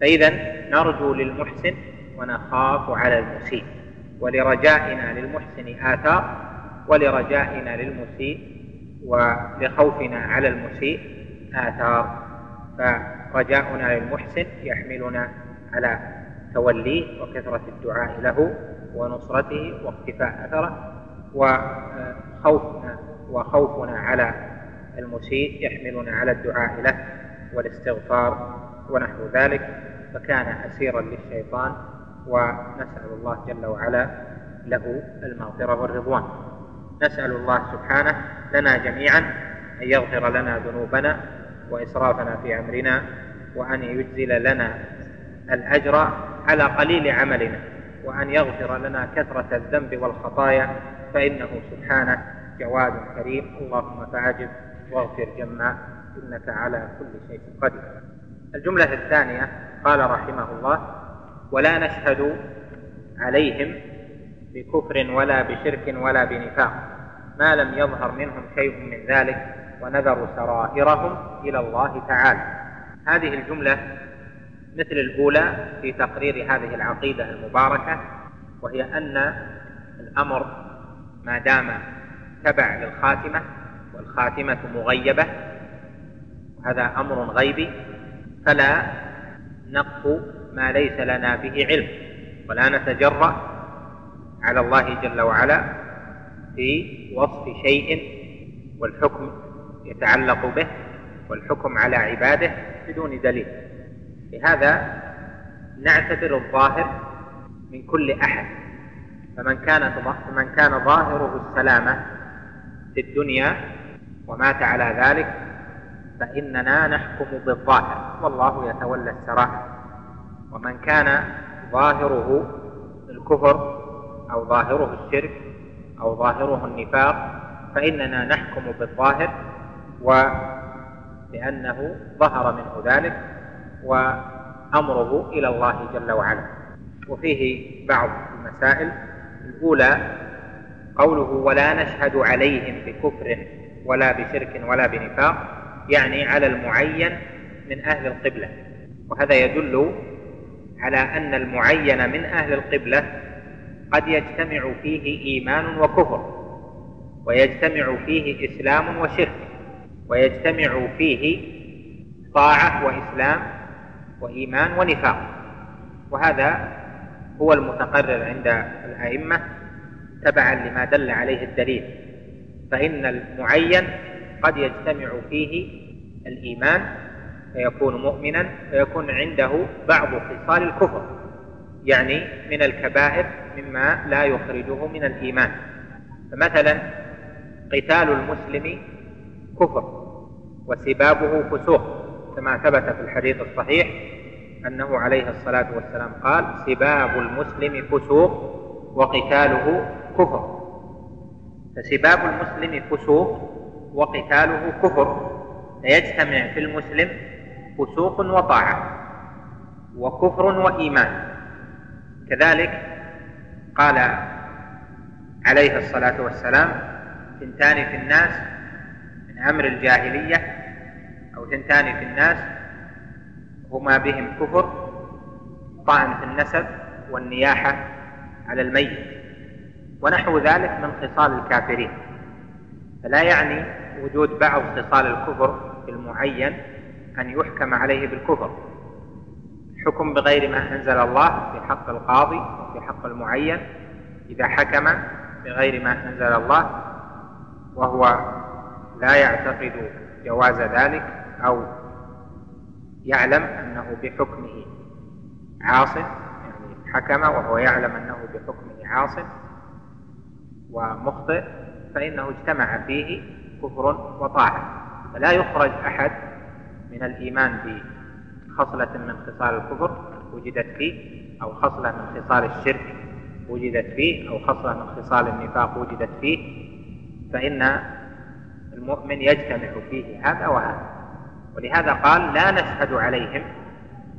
فإذا نرجو للمحسن ونخاف على المسيء ولرجائنا للمحسن آثار ولرجائنا للمسيء ولخوفنا على المسيء آثار. فرجاؤنا للمحسن يحملنا على توليه وكثرة الدعاء له ونصرته واقتفاء أثره وخوفنا وخوفنا على المسيء يحملنا على الدعاء له والاستغفار ونحو ذلك فكان أسيرا للشيطان ونسأل الله جل وعلا له المغفرة والرضوان. نسأل الله سبحانه لنا جميعا أن يغفر لنا ذنوبنا وإسرافنا في أمرنا وأن يجزل لنا الأجر على قليل عملنا وأن يغفر لنا كثرة الذنب والخطايا فإنه سبحانه جواد كريم. اللهم فأجب واغفر جما إنك على كل شيء قدير. الجملة الثانية قال رحمه الله ولا نشهد عليهم بكفر ولا بشرك ولا بنفاق ما لم يظهر منهم شيء من ذلك ونذر سرائرهم إلى الله تعالى. هذه الجملة مثل الأولى في تقرير هذه العقيدة المباركة وهي أن الأمر ما دام تبع للخاتمة والخاتمة مغيبة وهذا أمر غيبي فلا نقف ما ليس لنا به علم. ولا نتجرأ على الله جل وعلا في وصف شيء والحكم يتعلق به والحكم على عباده بدون دليل. لهذا نعتبر الظاهر من كل أحد. فمن كان فمن كان ظاهره السلامة في الدنيا ومات على ذلك فإننا نحكم بالظاهر. والله يتولى السرائر ومن كان ظاهره الكفر أو ظاهره الشرك أو ظاهره النفاق فإننا نحكم بالظاهر ولأنه ظهر منه ذلك وأمره إلى الله جل وعلا. وفيه بعض المسائل. الأولى قوله ولا نشهد عليهم بكفر ولا بشرك ولا بنفاق. يعني على المعين من أهل القبلة. وهذا يدل على أن المعين من أهل القبلة قد يجتمع فيه إيمان وكفر ويجتمع فيه إسلام وشرك ويجتمع فيه طاعة وإسلام وإيمان ونفاق. وهذا هو المتقرر عند الأئمة تبعا لما دل عليه الدليل. فإن المعين قد يجتمع فيه الإيمان فيكون مؤمنا فيكون عنده بعض خصال الكفر يعني من الكبائر مما لا يخرجه من الإيمان. فمثلا قتال المسلم كفر وسبابه فسوق كما ثبت في الحديث الصحيح أنه عليه الصلاة والسلام قال سباب المسلم فسوق وقتاله كفر. فسباب المسلم فسوق وقتاله كفر. فيجتمع في المسلم فسوق وطاعة وكفر وإيمان. كذلك قال عليه الصلاة والسلام ثنتان في الناس من أمر الجاهلية أو ثنتان في الناس هما بهم كفر طعن في النسب والنياحة على الميت ونحو ذلك من خصال الكافرين. فلا يعني وجود بعض خصال الكفر المعين أن يحكم عليه بالكفر. الحكم بغير ما أنزل الله في حق القاضي وفي حق المعين إذا حكم بغير ما أنزل الله وهو لا يعتقد جواز ذلك أو يعلم أنه بحكمه عاص يعني حكم وهو يعلم أنه بحكمه عاص ومخطئ فإنه اجتمع فيه كفر وطاعة. فلا يخرج أحد من الإيمان بخصلة من خصال الكفر وجدت فيه أو خصلة من خصال الشرك وجدت فيه أو خصلة من خصال النفاق وجدت فيه. فإن المؤمن يجتمع فيه هذا وهذا. ولهذا قال لا نشهد عليهم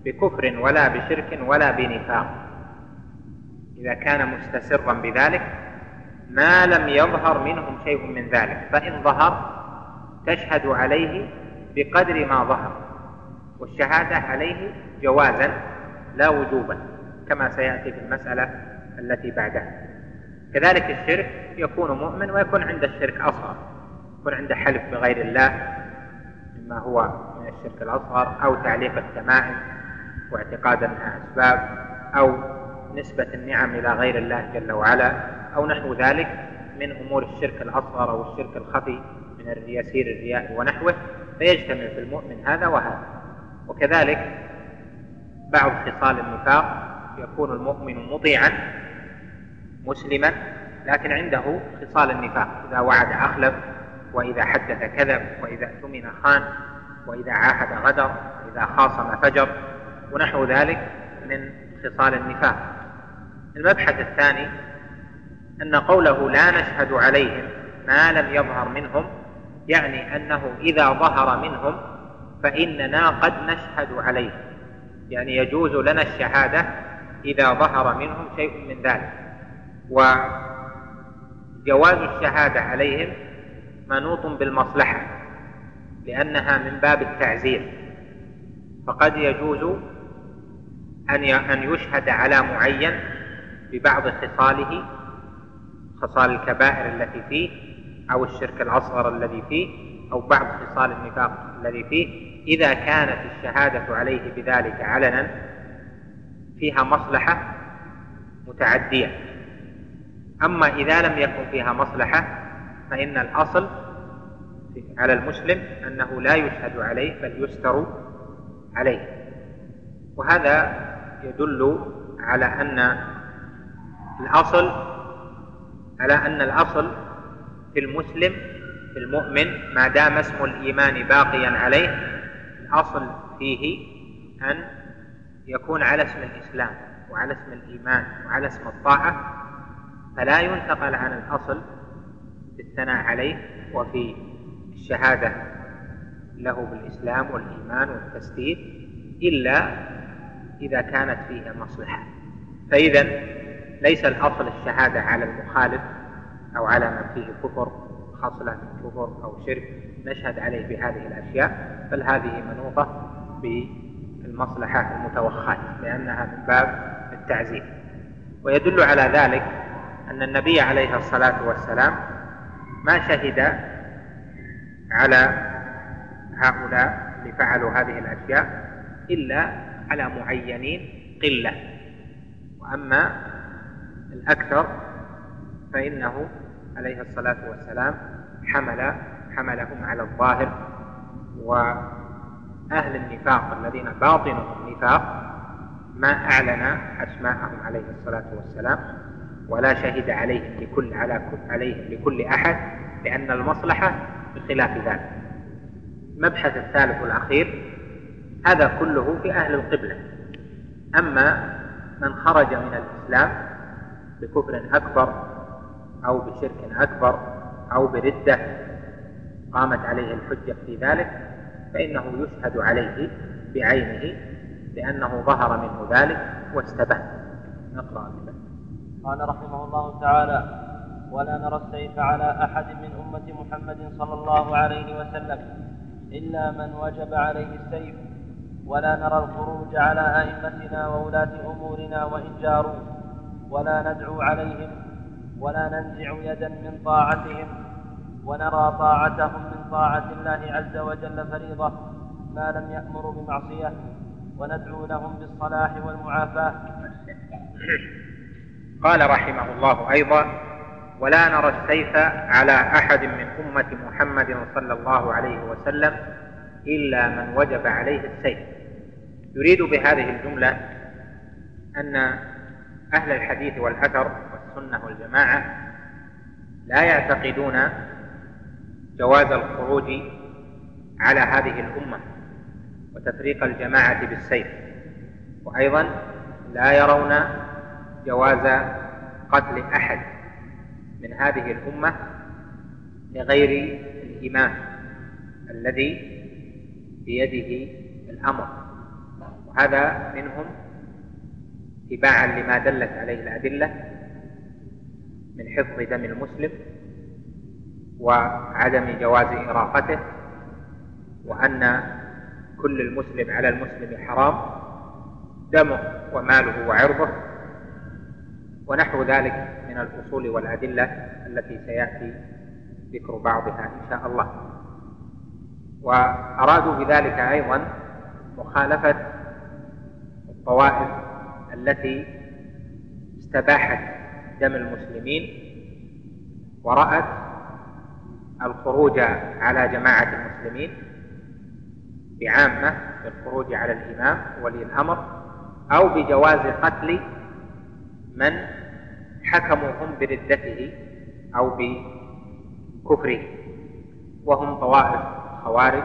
بكفر ولا بشرك ولا بنفاق. إذا كان مستسرا بذلك ما لم يظهر منهم شيء من ذلك فإن ظهر تشهد عليه بقدر ما ظهر والشهادة عليه جوازا لا وجوبا كما سيأتي في المسألة التي بعدها. كذلك الشرك يكون مؤمن ويكون عند الشرك أصغر يكون عند حلف بغير الله مما هو من الشرك الأصغر أو تعليق التمائم واعتقاد أنها أسباب أو نسبة النعم إلى غير الله جل وعلا أو نحو ذلك من أمور الشرك الأصغر أو الشرك الخفي من يسير الرياء ونحوه فيجتمع في المؤمن هذا وهذا. وكذلك بعض خصال النفاق يكون المؤمن مطيعا مسلما لكن عنده خصال النفاق. إذا وعد أخلف وإذا حدث كذب وإذا اؤتمن خان وإذا عاهد غدر وإذا خاصم فجر ونحو ذلك من خصال النفاق. المبحث الثاني أن قوله لا نشهد عليهم ما لم يظهر منهم يعني أنه إذا ظهر منهم فإننا قد نشهد عليهم يعني يجوز لنا الشهادة إذا ظهر منهم شيء من ذلك. وجواز الشهادة عليهم منوط بالمصلحة لأنها من باب التعزير. فقد يجوز أن يشهد على معين ببعض خصاله خصال الكبائر التي فيه أو الشرك الأصغر الذي فيه أو بعض خصال النفاق الذي فيه. إذا كانت الشهادة عليه بذلك علنا فيها مصلحة متعدية. أما إذا لم يكن فيها مصلحة فإن الأصل على المسلم أنه لا يشهد عليه بل يستر عليه. وهذا يدل على أن الأصل على أن الأصل في المسلم في المؤمن ما دام اسم الإيمان باقيا عليه الأصل فيه أن يكون على اسم الإسلام وعلى اسم الإيمان وعلى اسم الطاعة فلا ينتقل عن الأصل في الثناء عليه وفي الشهادة له بالإسلام والإيمان والتسديد إلا إذا كانت فيها مصلحة. فإذا ليس الأصل الشهادة على المخالف أو على من فيه كفر خصلة من كفر أو شرك نشهد عليه بهذه الأشياء بل هذه منوطة بالمصلحة المتوخاة لأنها من باب التعزيز ويدل على ذلك أن النبي عليه الصلاة والسلام ما شهد على هؤلاء اللي فعلوا هذه الأشياء إلا على معينين قلة. وأما الأكثر فإنه عليه الصلاة والسلام حمل حملهم على الظاهر. وأهل النفاق الذين باطنهم نفاق ما أعلن أسماءهم عليه الصلاة والسلام ولا شهد عليهم لكل على عليهم لكل أحد لأن المصلحة بخلاف ذلك. المبحث الثالث والأخير هذا كله في أهل القبلة. أما من خرج من الإسلام بكفر أكبر أو بشرك أكبر أو بردة قامت عليه الحجة في ذلك فإنه يشهد عليه بعينه لأنه ظهر منه ذلك واستبان نقرأ قال رحمه الله تعالى ولا نرى السيف على أحد من أمة محمد صلى الله عليه وسلم إلا من وجب عليه السيف ولا نرى الخروج على أئمتنا وولاة أمورنا وإن جاروا ولا ندعو عليهم ولا ننزع يدا من طاعتهم ونرى طاعتهم من طاعة الله عز وجل فريضة ما لم يأمروا بمعصية وندعو لهم بالصلاح والمعافاة. قال رحمه الله أيضا ولا نرى السيف على أحد من أمة محمد صلى الله عليه وسلم إلا من وجب عليه السيف. يريد بهذه الجملة أن أهل الحديث والأثر والسنة والجماعة لا يعتقدون جواز الخروج على هذه الأمة وتفريق الجماعة بالسيف وأيضا لا يرون جواز قتل أحد من هذه الأمة لغير الإمام الذي بيده الأمر وهذا منهم اتباعا لما دلت عليه الأدلة من حفظ دم المسلم وعدم جواز إراقته وأن كل المسلم على المسلم حرام دمه وماله وعرضه ونحو ذلك من الأصول والأدلة التي سيأتي ذكر بعضها إن شاء الله. وأرادوا بذلك أيضا مخالفة الطوائف التي استباحت دم المسلمين ورأت الخروج على جماعة المسلمين بعامة بالخروج على الإمام ولي الأمر أو بجواز قتل من حكموا هم بردته أو بكفره. وهم طوائف خوارج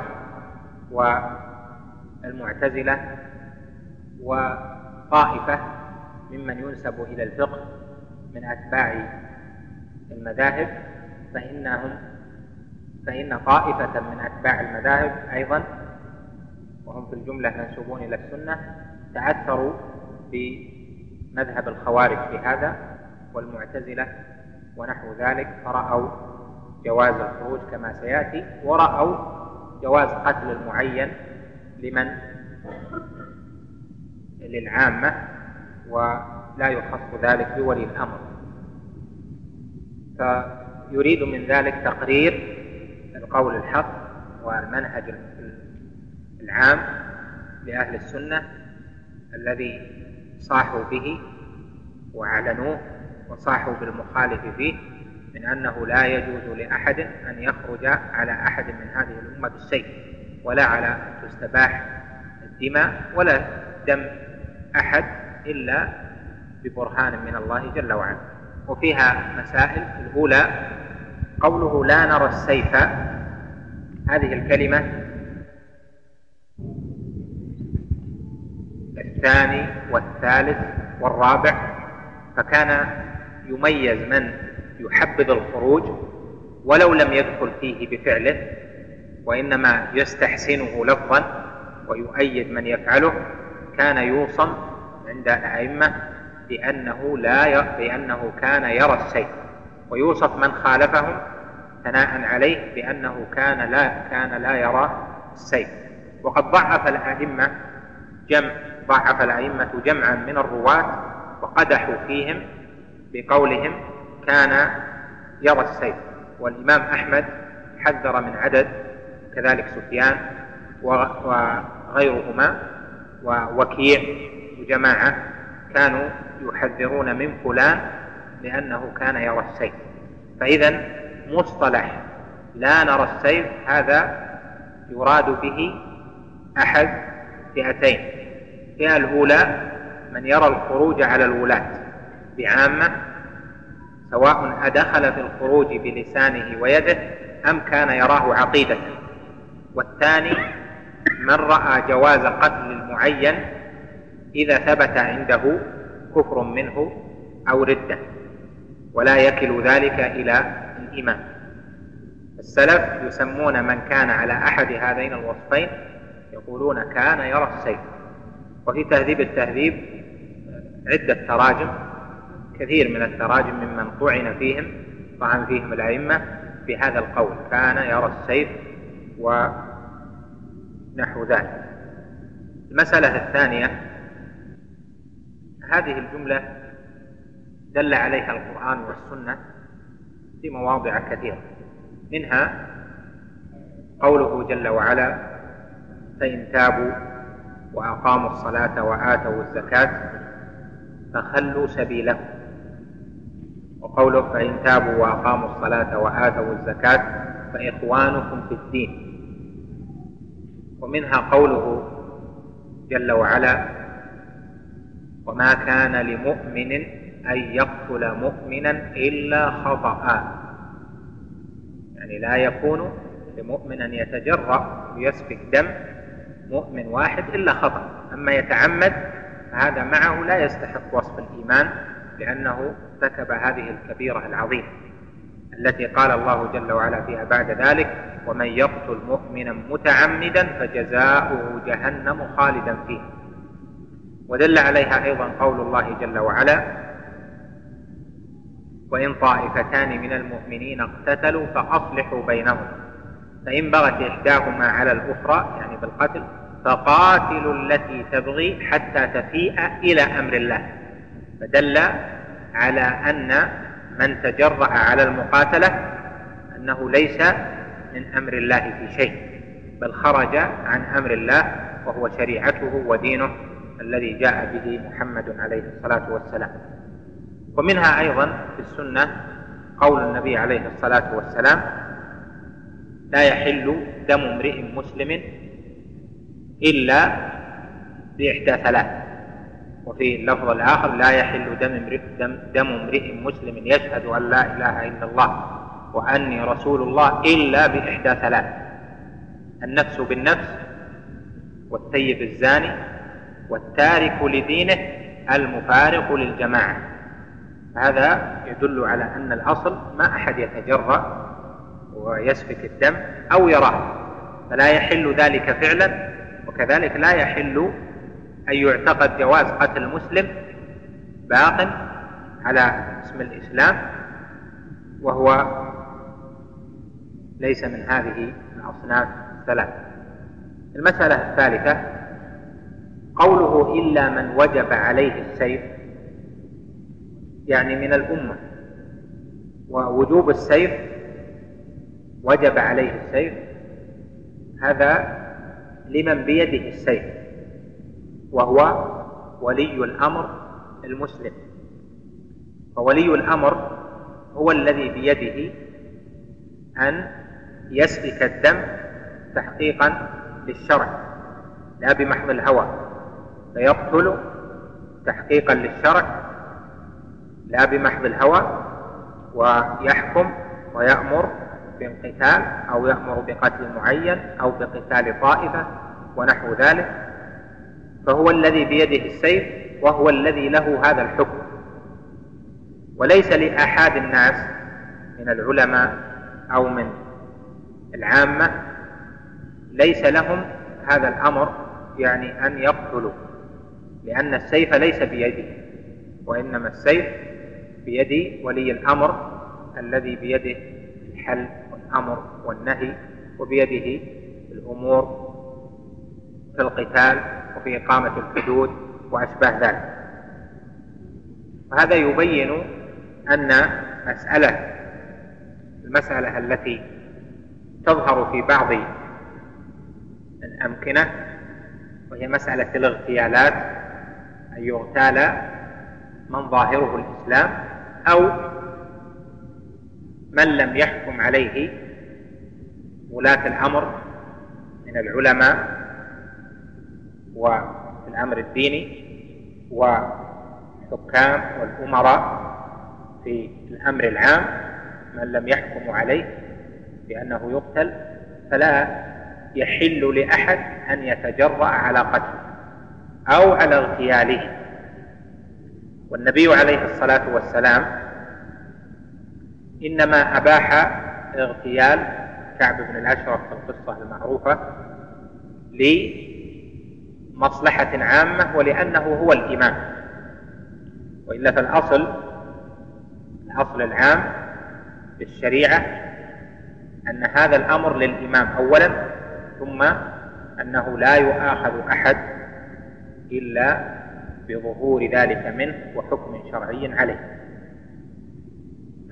والمعتزلة وطائفة ممن ينسب إلى الفقه من أتباع المذاهب فإنهم فإن طائفة من أتباع المذاهب أيضا وهم في الجملة منسوبون إلى السنة تعثروا بمذهب الخوارج في هذا والمعتزلة ونحو ذلك فرأوا جواز الخروج كما سيأتي ورأوا جواز قتل المعين لمن للعامة ولا يخص ذلك بولي الأمر. فيريد من ذلك تقرير القول الحق والمنهج العام لأهل السنة الذي صاحوا به وأعلنوه وصاحوا بالمخالف فيه من أنه لا يجوز لأحد أن يخرج على أحد من هذه الأمة بالسيف ولا على أن تستباح الدماء ولا دم أحد إلا ببرهان من الله جل وعلا. وفيها مسائل. الأولى قوله لا نرى السيف. هذه الكلمة. الثاني والثالث والرابع. فكان يميز من يحبذ الخروج ولو لم يدخل فيه بفعله وإنما يستحسنه لفظا ويؤيد من يفعله. كان يوصم عند الأئمة بأنه لا ي... بأنه كان يرى السيف. ويوصف من خالفهم ثناء عليه بأنه كان لا كان لا يرى السيف. وقد ضعف الأئمة جمع ضعف الأئمة جمعا من الرواة وقدحوا فيهم بقولهم كان يرى السيف. والإمام أحمد حذر من عدد كذلك سفيان وغيرهما ووكيع وجماعة كانوا يحذرون من فلان لأنه كان يرى السيف. فإذا مصطلح لا نرى السيف هذا يراد به أحد فئتين. الفئة الأولى من يرى الخروج على الولاة بعامة سواء أدخل في الخروج بلسانه ويده أم كان يراه عقيدة. والثاني من رأى جواز قتل المعين إذا ثبت عنده كفر منه أو ردة ولا يكل ذلك إلى الإمام. السلف يسمون من كان على أحد هذين الوصفين يقولون كان يرى السيف وفي تهذيب التهذيب عدة تراجم كثير من التراجم ممن طعن فيهم طعن فيهم الأئمة بهذا القول كان يرى السيف ونحو ذلك. المسألة الثانية هذه الجملة دل عليها القرآن والسنة في مواضع كثيرة. منها قوله جل وعلا فإن تابوا وأقاموا الصلاة وآتوا الزكاة فخلوا سبيلهم وقوله فإن تابوا وأقاموا الصلاة وآتوا الزكاة فإخوانكم في الدين. ومنها قوله جل وعلا وما كان لمؤمن أن يقتل مؤمنا إلا خطأ. يعني لا يكون لمؤمن أن يتجرأ ويسفك دم مؤمن واحد إلا خطأ. أما يتعمد فهذا معه لا يستحق وصف الإيمان لأنه ارتكب هذه الكبيرة العظيمة. التي قال الله جل وعلا فيها بعد ذلك ومن يقتل مؤمنا متعمدا فجزاؤه جهنم خالدا فيها ودل عليها أيضا قول الله جل وعلا وإن طائفتان من المؤمنين اقتتلوا فأصلحوا بينهم فإن بغت إحداهما على الأخرى يعني بالقتل فقاتلوا التي تبغي حتى تفيء إلى أمر الله. فدل على أن من تجرأ على المقاتلة أنه ليس من أمر الله في شيء بل خرج عن أمر الله وهو شريعته ودينه الذي جاء به محمد عليه الصلاة والسلام. ومنها أيضا في السنة قول النبي عليه الصلاة والسلام لا يحل دم امرئ مسلم إلا بإحدى ثلاث. وفي اللفظ الآخر لا يحل دم امرئ دم, دم امرئ مسلم يشهد أن لا إله إلا الله وأني رسول الله إلا بإحدى ثلاث النفس بالنفس والثيب الزاني والتارك لدينه المفارق للجماعة. هذا يدل على أن الأصل ما أحد يتجرأ ويسفك الدم أو يراه فلا يحل ذلك فعلا وكذلك لا يحل أن يعتقد جواز قتل المسلم باق على اسم الإسلام وهو ليس من هذه الأصناف الثلاث. المسألة الثالثة قوله إلا من وجب عليه السيف يعني من الأمة. ووجوب السيف وجب عليه السيف هذا لمن بيده السيف. وهو ولي الأمر المسلم. فولي الأمر هو الذي بيده أن يسفك الدم تحقيقا للشرع لا بمحض الهوى فيقتل تحقيقا للشرع لا بمحض الهوى ويحكم ويأمر بالقتال أو يأمر بقتل معين أو بقتال طائفة ونحو ذلك. فهو الذي بيده السيف وهو الذي له هذا الحكم. وليس لأحد الناس من العلماء أو من العامة ليس لهم هذا الأمر يعني أن يقتلوا لأن السيف ليس بيده وإنما السيف بيد ولي الأمر الذي بيده الحل والأمر والنهي وبيده الأمور في القتال وفي إقامة الحدود وأشباه ذلك. وهذا يبين أن مسألة المسألة التي تظهر في بعض الأمكنة وهي مسألة الاغتيالات أن يغتال من ظاهره الإسلام أو من لم يحكم عليه ولاة الأمر من العلماء وفي الأمر الديني والحكام والأمراء في الأمر العام من لم يحكم عليه بأنه يقتل فلا يحل لأحد أن يتجرأ على قتله أو على اغتياله. والنبي عليه الصلاة والسلام إنما أباح اغتيال كعب بن الأشرف في القصة المعروفة لمصلحة عامة ولأنه هو الإمام. وإلا فالأصل الأصل العام في الشريعة أن هذا الأمر للإمام أولا ثم أنه لا يؤاخذ أحد إلا بظهور ذلك منه وحكم شرعي عليه.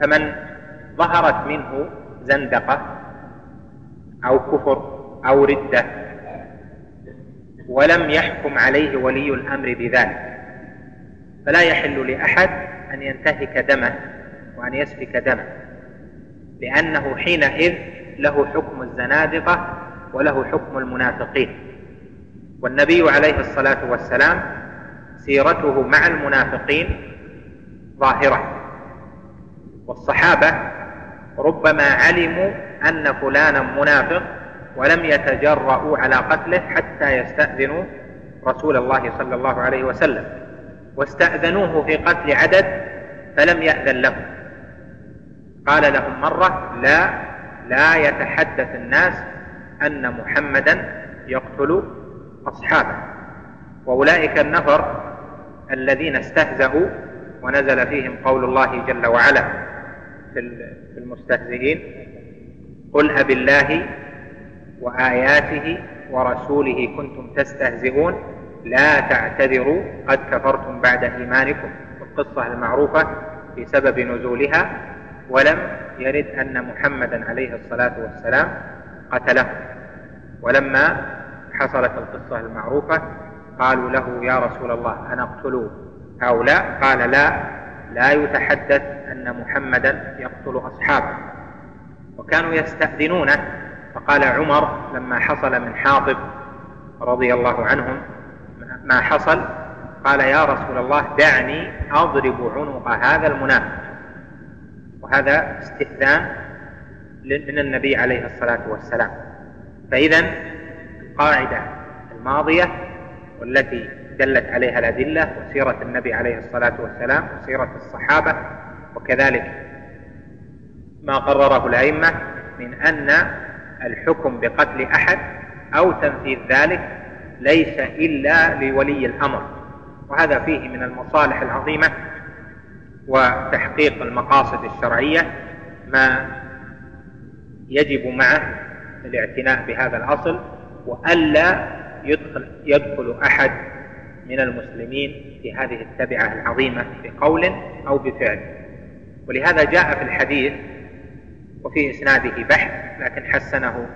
فمن ظهرت منه زندقة أو كفر أو ردة ولم يحكم عليه ولي الأمر بذلك. فلا يحل لأحد أن ينتهك دمه وأن يسفك دمه لأنه حينئذ له حكم الزنادقة وله حكم المنافقين. والنبي عليه الصلاة والسلام سيرته مع المنافقين ظاهرة. والصحابة ربما علموا أن فلانا منافق ولم يتجرؤوا على قتله حتى يستأذنوا رسول الله صلى الله عليه وسلم. واستأذنوه في قتل عدد فلم يأذن لهم قال لهم مرة لا لا يتحدث الناس أن محمدا يقتل أصحابه. وأولئك النفر الذين استهزأوا ونزل فيهم قول الله جل وعلا في المستهزئين قل أب الله وآياته ورسوله كنتم تستهزئون لا تعتذروا قد كفرتم بعد إيمانكم. القصة المعروفة في سبب نزولها ولم يرد أن محمدا عليه الصلاة والسلام قتله. ولما حصلت القصة المعروفة قالوا له يا رسول الله أنقتل هؤلاء؟ قال لا لا يتحدث أن محمدا يقتل أصحابه. وكانوا يستأذنونه فقال عمر لما حصل من حاطب رضي الله عنهم ما حصل؟ قال يا رسول الله دعني أضرب عنق هذا المنافق وهذا استئذان من النبي عليه الصلاة والسلام. فإذا القاعدة الماضية والتي دلت عليها الأدلة وسيرة النبي عليه الصلاة والسلام وسيرة الصحابة وكذلك ما قرره الأئمة من أن الحكم بقتل أحد أو تنفيذ ذلك ليس إلا لولي الأمر. وهذا فيه من المصالح العظيمة وتحقيق المقاصد الشرعية ما يجب معه الاعتناء بهذا الأصل وألا يدخل, يدخل أحد من المسلمين في هذه التبعة العظيمة بقول أو بفعل. ولهذا جاء في الحديث وفي إسناده بحث لكن حسنه آه،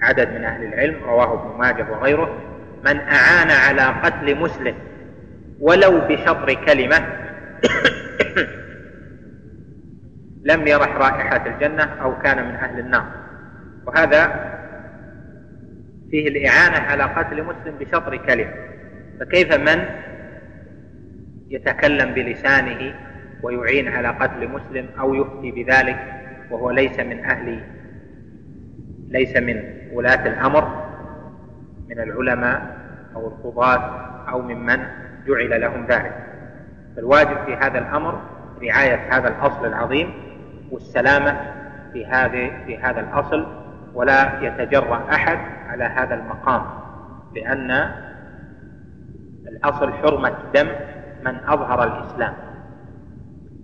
عدد من أهل العلم رواه ابن ماجه وغيره. من أعان على قتل مسلم ولو بشطر كلمة لم يرح رائحة الجنة أو كان من أهل النار. وهذا فيه الإعانة على قتل مسلم بشطر كلمة. فكيف من يتكلم بلسانه ويعين على قتل مسلم أو يفتي بذلك؟ وهو ليس من أهل ليس من ولاة الأمر من العلماء أو القضاة أو ممن جعل لهم ذلك. فالواجب في هذا الأمر رعاية هذا الأصل العظيم والسلامة في هذه في هذا الأصل ولا يتجرأ أحد على هذا المقام لأن الأصل حرمة دم من أظهر الإسلام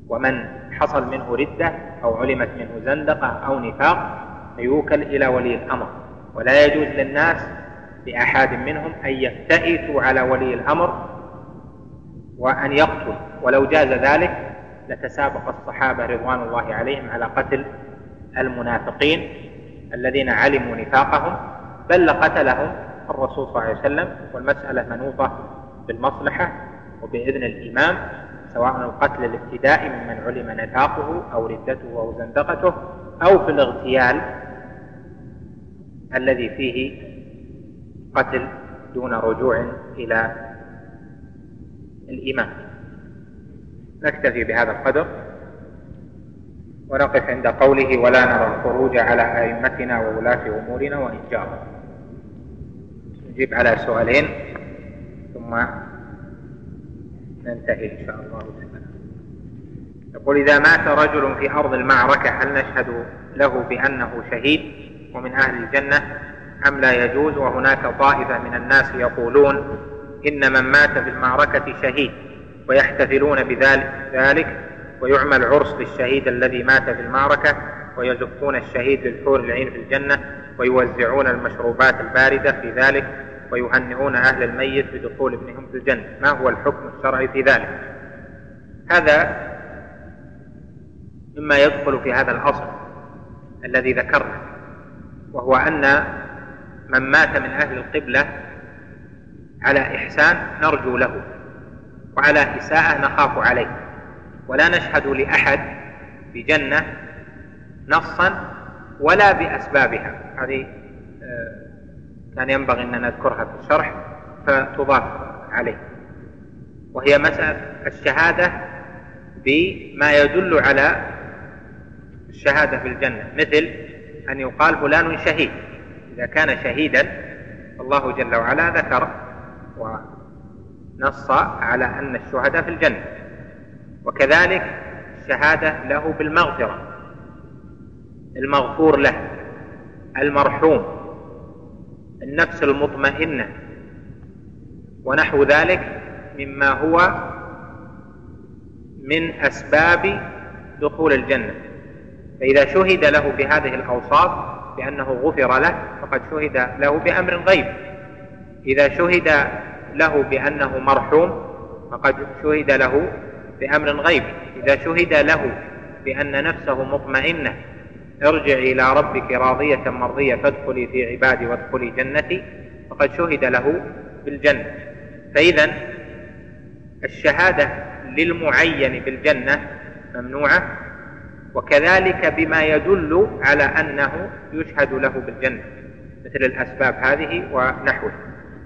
ومن حصل منه ردة أو علمت منه زندقة أو نفاق فيوكل إلى ولي الأمر. ولا يجوز للناس لأحد منهم أن يفتئتوا على ولي الأمر وأن يقتل. ولو جاز ذلك لتسابق الصحابة رضوان الله عليهم على قتل المنافقين الذين علموا نفاقهم بل لقتلهم الرسول صلى الله عليه وسلم. والمسألة منوطة بالمصلحة وبإذن الإمام. سواء القتل الابتدائي ممن علم نفاقه أو ردته أو زندقته أو في الاغتيال الذي فيه قتل دون رجوع إلى الإمام نكتفي بهذا القدر ونقف عند قوله ولا نرى الخروج على أئمتنا وولاة أمورنا وإن نجيب على سؤالين ثم ننتهي إن شاء الله تعالى يقول إذا مات رجل في أرض المعركة هل نشهد له بأنه شهيد ومن أهل الجنة أم لا يجوز؟ وهناك طائفة من الناس يقولون إن من مات في المعركة شهيد ويحتفلون بذلك ويعمل عرس للشهيد الذي مات في المعركة ويزفون الشهيد للحور العين في الجنة ويوزعون المشروبات الباردة في ذلك ويهنئون أهل الميت بدخول ابنهم في الجنة. ما هو الحكم الشرعي في ذلك؟ هذا مما يدخل في هذا الأصل الذي ذكرنا وهو أن من مات من أهل القبلة على إحسان نرجو له وعلى إساءة نخاف عليه. ولا نشهد لأحد بجنة نصا ولا بأسبابها. هذه آه، كان ينبغي أن نذكرها في الشرح فتضاف عليه. وهي مسألة الشهادة بما يدل على الشهادة في الجنة. مثل أن يقال فلان شهيد. إذا كان شهيدا الله جل وعلا ذكر ونص على أن الشهداء في الجنة. وكذلك الشهادة له بالمغفرة. المغفور له المرحوم. النفس المطمئنة. ونحو ذلك مما هو من أسباب دخول الجنة. فإذا شهد له بهذه الأوصاف بأنه غفر له فقد شهد له بأمر غيب. إذا شهد له بأنه مرحوم فقد شهد له بأمر غيب. إذا شهد له بأن نفسه مطمئنة ارجع إلى ربك راضية مرضية فادخلي في عبادي وادخلي جنتي فقد شهد له بالجنة. فإذا الشهادة للمعين بالجنة ممنوعة وكذلك بما يدل على أنه يشهد له بالجنة مثل الأسباب هذه ونحوه.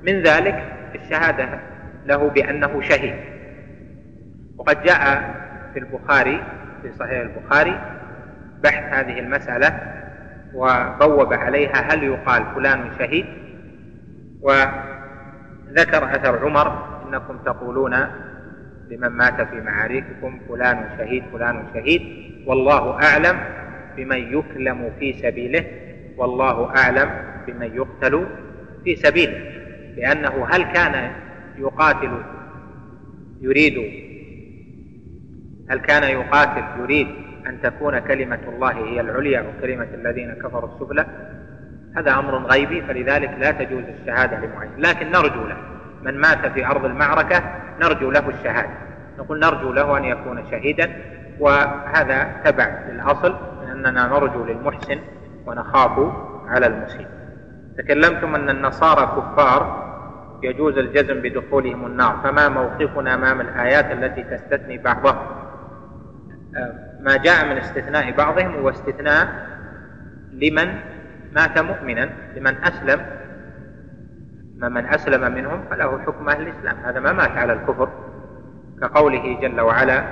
من ذلك الشهادة له بأنه شهيد. وقد جاء في البخاري في صحيح البخاري بحث هذه المسألة وبوب عليها هل يقال فلان شهيد؟ وذكر أثر عمر إنكم تقولون لمن مات في معارككم فلان شهيد فلان شهيد. والله أعلم بمن يكلم في سبيله. والله أعلم بمن يقتل في سبيله. لأنه هل كان يقاتل يريد هل كان يقاتل يريد أن تكون كلمة الله هي العليا وكلمة الذين كفروا السفلى هذا أمر غيبي فلذلك لا تجوز الشهادة لمعين. لكن نرجو له من مات في أرض المعركة نرجو له الشهادة. نقول نرجو له أن يكون شهيدا وهذا تبع للأصل أننا نرجو للمحسن ونخاف على المسيء. تكلمتم أن النصارى كفار يجوز الجزم بدخولهم النار فما موقفنا أمام الآيات التي تستثني بعضها؟ آه، ما جاء من استثناء بعضهم هو استثناء لمن مات مؤمنا لمن أسلم من أسلم منهم فله حكم أهل الإسلام. هذا ما مات على الكفر. كقوله جل وعلا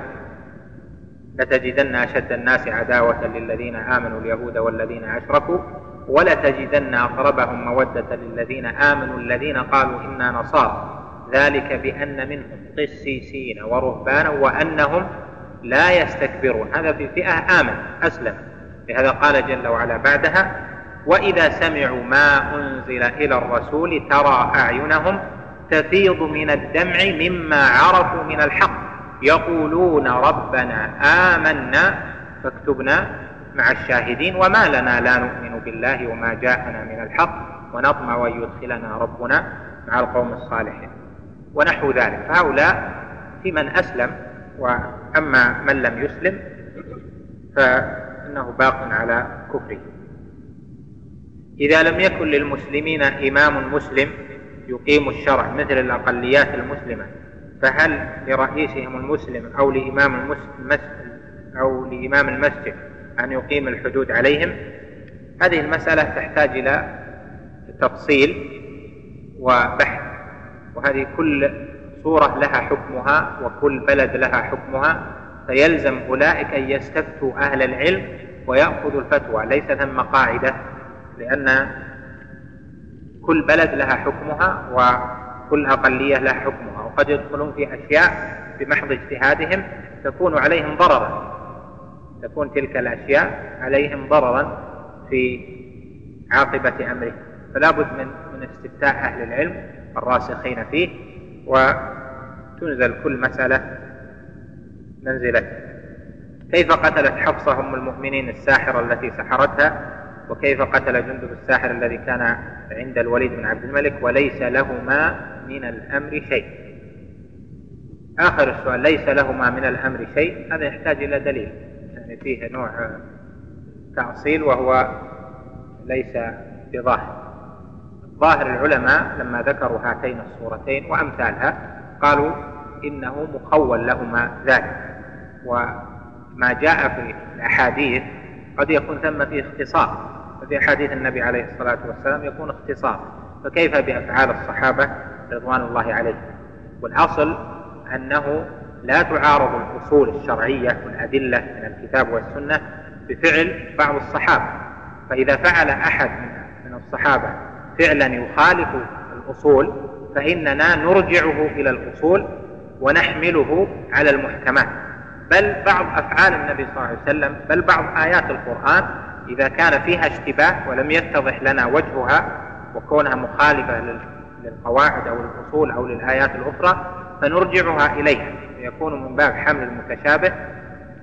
لتجدن أشد الناس عداوة للذين آمنوا اليهود والذين أشركوا ولتجدن أقربهم مودة للذين آمنوا الذين قالوا إنا نصارى. ذلك بأن منهم قسيسين ورهبانا وأنهم لا يستكبرون. هذا في فئة آمن أسلم لهذا قال جل وعلا بعدها وإذا سمعوا ما أنزل إلى الرسول ترى أعينهم تفيض من الدمع مما عرفوا من الحق. يقولون ربنا آمنا فاكتبنا مع الشاهدين وما لنا لا نؤمن بالله وما جاءنا من الحق ونطمع أن يدخلنا ربنا مع القوم الصالحين. ونحو ذلك. فهؤلاء في من أسلم وأما من لم يسلم فإنه باق على كفره. إذا لم يكن للمسلمين إمام مسلم يقيم الشرع مثل الأقليات المسلمة فهل لرئيسهم المسلم أو لإمام المسجد أو لإمام المسجد أن يقيم الحدود عليهم؟ هذه المسألة تحتاج إلى تفصيل وبحث وهذه كل صورة لها حكمها وكل بلد لها حكمها فيلزم أولئك أن يستفتوا أهل العلم ويأخذوا الفتوى. ليس ثم قاعدة لأن كل بلد لها حكمها وكل أقلية لها حكمها. وقد يدخلون في أشياء بمحض اجتهادهم تكون عليهم ضررا. تكون تلك الأشياء عليهم ضررا في عاقبة أمره. فلا بد من من استفتاء أهل العلم الراسخين فيه وتنزل كل مسألة منزلته كيف قتلت حفصة أم المؤمنين الساحرة التي سحرتها؟ وكيف قتل جندب الساحر الذي كان عند الوليد بن عبد الملك؟ وليس لهما من الأمر شيء. آخر السؤال ليس لهما من الأمر شيء. هذا يحتاج إلى دليل. يعني فيه نوع تأصيل وهو ليس بظاهر. ظاهر العلماء لما ذكروا هاتين الصورتين وأمثالها قالوا إنه مخول لهما ذلك. وما جاء في الأحاديث قد يكون ثم فيه اختصار وفي حديث النبي عليه الصلاة والسلام يكون اختصار. فكيف بأفعال الصحابة رضوان الله عليهم؟ والأصل أنه لا تعارض الأصول الشرعية والأدلة من الكتاب والسنة بفعل بعض الصحابة. فإذا فعل أحد من الصحابة فعلا يخالف الأصول فإننا نرجعه إلى الأصول ونحمله على المحكمات. بل بعض أفعال النبي صلى الله عليه وسلم بل بعض آيات القرآن إذا كان فيها اشتباه ولم يتضح لنا وجهها وكونها مخالفة للقواعد أو الأصول أو للآيات الأخرى فنرجعها إليها يكون من باب حمل المتشابه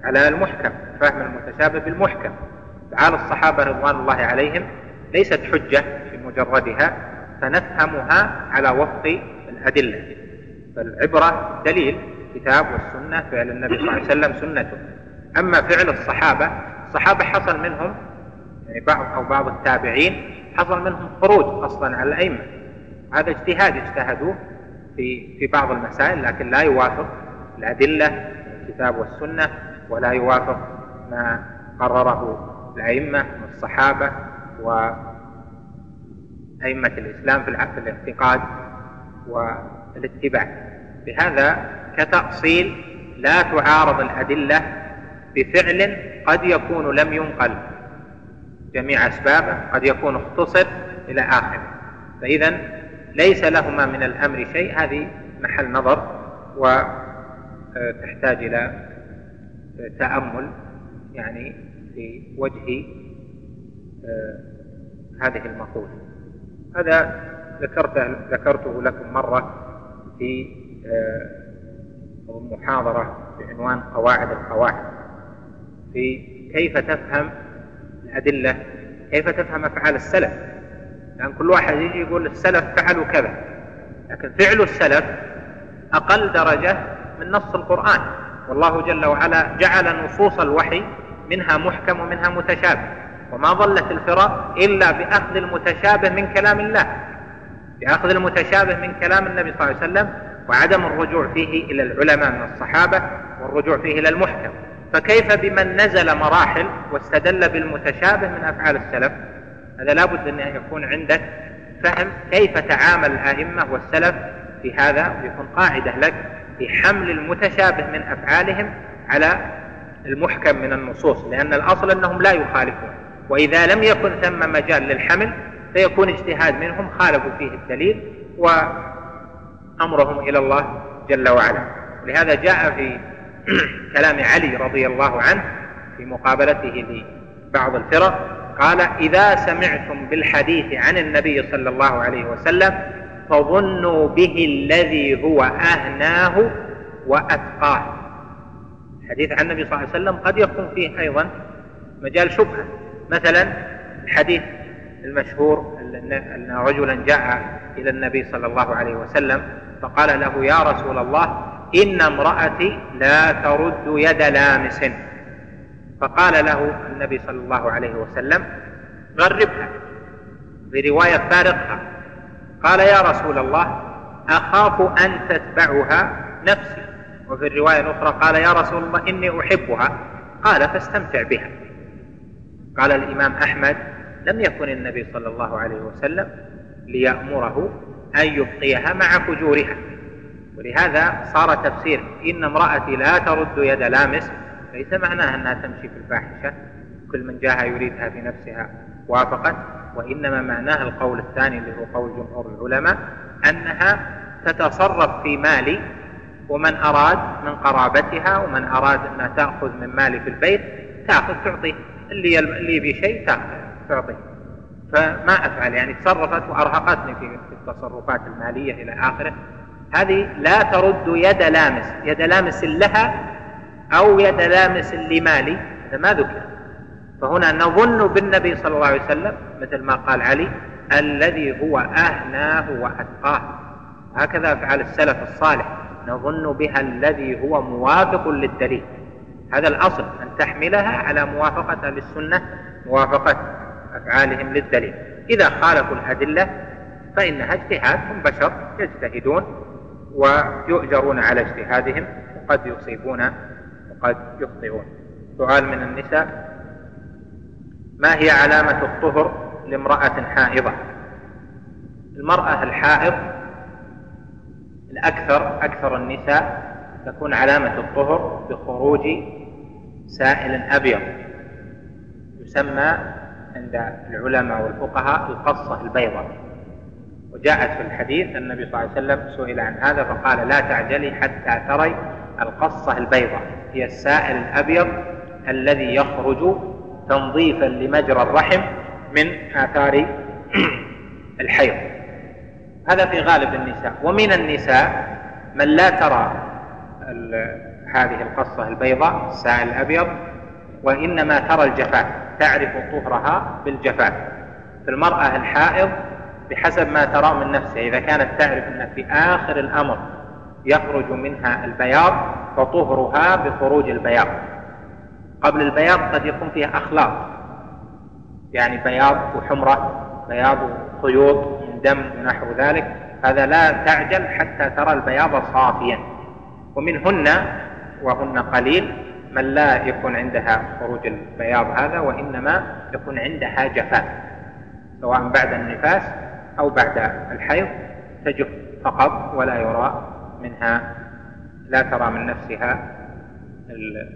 على المحكم فهم المتشابه بالمحكم. أفعال الصحابة رضوان الله عليهم ليست حجة بمجردها فنفهمها على وفق الأدلة. فالعبرة دليل الكتاب والسنة فعل النبي صلى الله عليه وسلم سنته. أما فعل الصحابة الصحابة حصل منهم يعني بعض أو بعض التابعين حصل منهم خروج أصلا على الأئمة. هذا اجتهاد اجتهدوه في في بعض المسائل لكن لا يوافق الأدلة الكتاب والسنة ولا يوافق ما قرره الأئمة والصحابة وأئمة الإسلام في الاعتقاد والاتباع. بهذا كتأصيل لا تعارض الأدلة بفعل قد يكون لم ينقل. جميع أسبابه قد يكون اختصر إلى آخره فإذا ليس لهما من الأمر شيء هذه محل نظر وتحتاج إلى تأمل يعني في وجه آه، هذه المقولة. هذا ذكرته ذكرته لكم مرة في آه، محاضرة بعنوان قواعد القواعد. في كيف تفهم الأدلة كيف تفهم أفعال السلف. لأن كل واحد يجي يقول السلف فعلوا كذا. لكن فعل السلف أقل درجة من نص القرآن. والله جل وعلا جعل نصوص الوحي منها محكم ومنها متشابه. وما ظلت الفرق إلا بأخذ المتشابه من كلام الله. بأخذ المتشابه من كلام النبي صلى الله عليه وسلم وعدم الرجوع فيه إلى العلماء من الصحابة والرجوع فيه إلى المحكم. فكيف بمن نزل مراحل واستدل بالمتشابه من أفعال السلف؟ هذا لابد أن يكون عندك فهم كيف تعامل الأئمة والسلف في هذا ويكون قاعدة لك في حمل المتشابه من أفعالهم على المحكم من النصوص لأن الأصل أنهم لا يخالفون. وإذا لم يكن ثم مجال للحمل فيكون اجتهاد منهم خالفوا فيه الدليل وأمرهم إلى الله جل وعلا. لهذا جاء في كلام علي رضي الله عنه في مقابلته لبعض الفرق قال إذا سمعتم بالحديث عن النبي صلى الله عليه وسلم فظنوا به الذي هو أهناه وأتقاه. الحديث عن النبي صلى الله عليه وسلم قد يكون فيه أيضا مجال شبهة. مثلا الحديث المشهور أن رجلا جاء إلى النبي صلى الله عليه وسلم فقال له يا رسول الله إن امرأتي لا ترد يد لامس. فقال له النبي صلى الله عليه وسلم غربها. في رواية فارقها قال يا رسول الله أخاف أن تتبعها نفسي. وفي الرواية الأخرى قال يا رسول الله إني أحبها. قال فاستمتع بها. قال الإمام أحمد لم يكن النبي صلى الله عليه وسلم ليأمره أن يبقيها مع فجورها. ولهذا صار تفسير إن امرأتي لا ترد يد لامس ليس معناها أنها تمشي في الفاحشة. كل من جاء يريدها بنفسها وافقت وإنما معناها القول الثاني اللي هو قول جمهور العلماء أنها تتصرف في مالي ومن أراد من قرابتها ومن أراد أنها تأخذ من مالي في البيت تأخذ تعطيه. اللي اللي يبي شيء تأخذ تعطيه. فما أفعل يعني تصرفت وأرهقتني في التصرفات المالية إلى آخره. هذه لا ترد يد لامس يد لامس لها أو يد لامس لمالي هذا ما ذكر. فهنا نظن بالنبي صلى الله عليه وسلم مثل ما قال علي الذي هو أهناه وأتقاه. هكذا أفعال السلف الصالح نظن بها الذي هو موافق للدليل. هذا الأصل أن تحملها على موافقة للسنة موافقة أفعالهم للدليل. إذا خالفوا الأدلة فإنها اجتهاد هم بشر يجتهدون ويؤجرون على اجتهادهم وقد يصيبون وقد يخطئون. سؤال من النساء ما هي علامة الطهر لامرأة حائضة؟ المرأة الحائض الأكثر أكثر النساء تكون علامة الطهر بخروج سائل أبيض يسمى عند العلماء والفقهاء القصة البيضاء. وجاءت في الحديث النبي صلى الله عليه وسلم سئل عن هذا فقال لا تعجلي حتى تري القصة البيضاء هي السائل الأبيض الذي يخرج تنظيفا لمجرى الرحم من آثار الحيض. هذا في غالب النساء. ومن النساء من لا ترى هذه القصة البيضاء السائل الأبيض. وإنما ترى الجفاف تعرف طهرها بالجفاف. في المرأة الحائض بحسب ما ترى من نفسها إذا كانت تعرف أن في آخر الأمر يخرج منها البياض فطهرها بخروج البياض. قبل البياض قد يكون فيها أخلاط يعني بياض وحمرة بياض خيوط من دم ونحو ذلك. هذا لا تعجل حتى ترى البياض صافيا. ومنهن وهن قليل من لا يكون عندها خروج البياض هذا وإنما يكون عندها جفاف سواء بعد النفاس أو بعد الحيض تجف فقط ولا يرى منها لا ترى من نفسها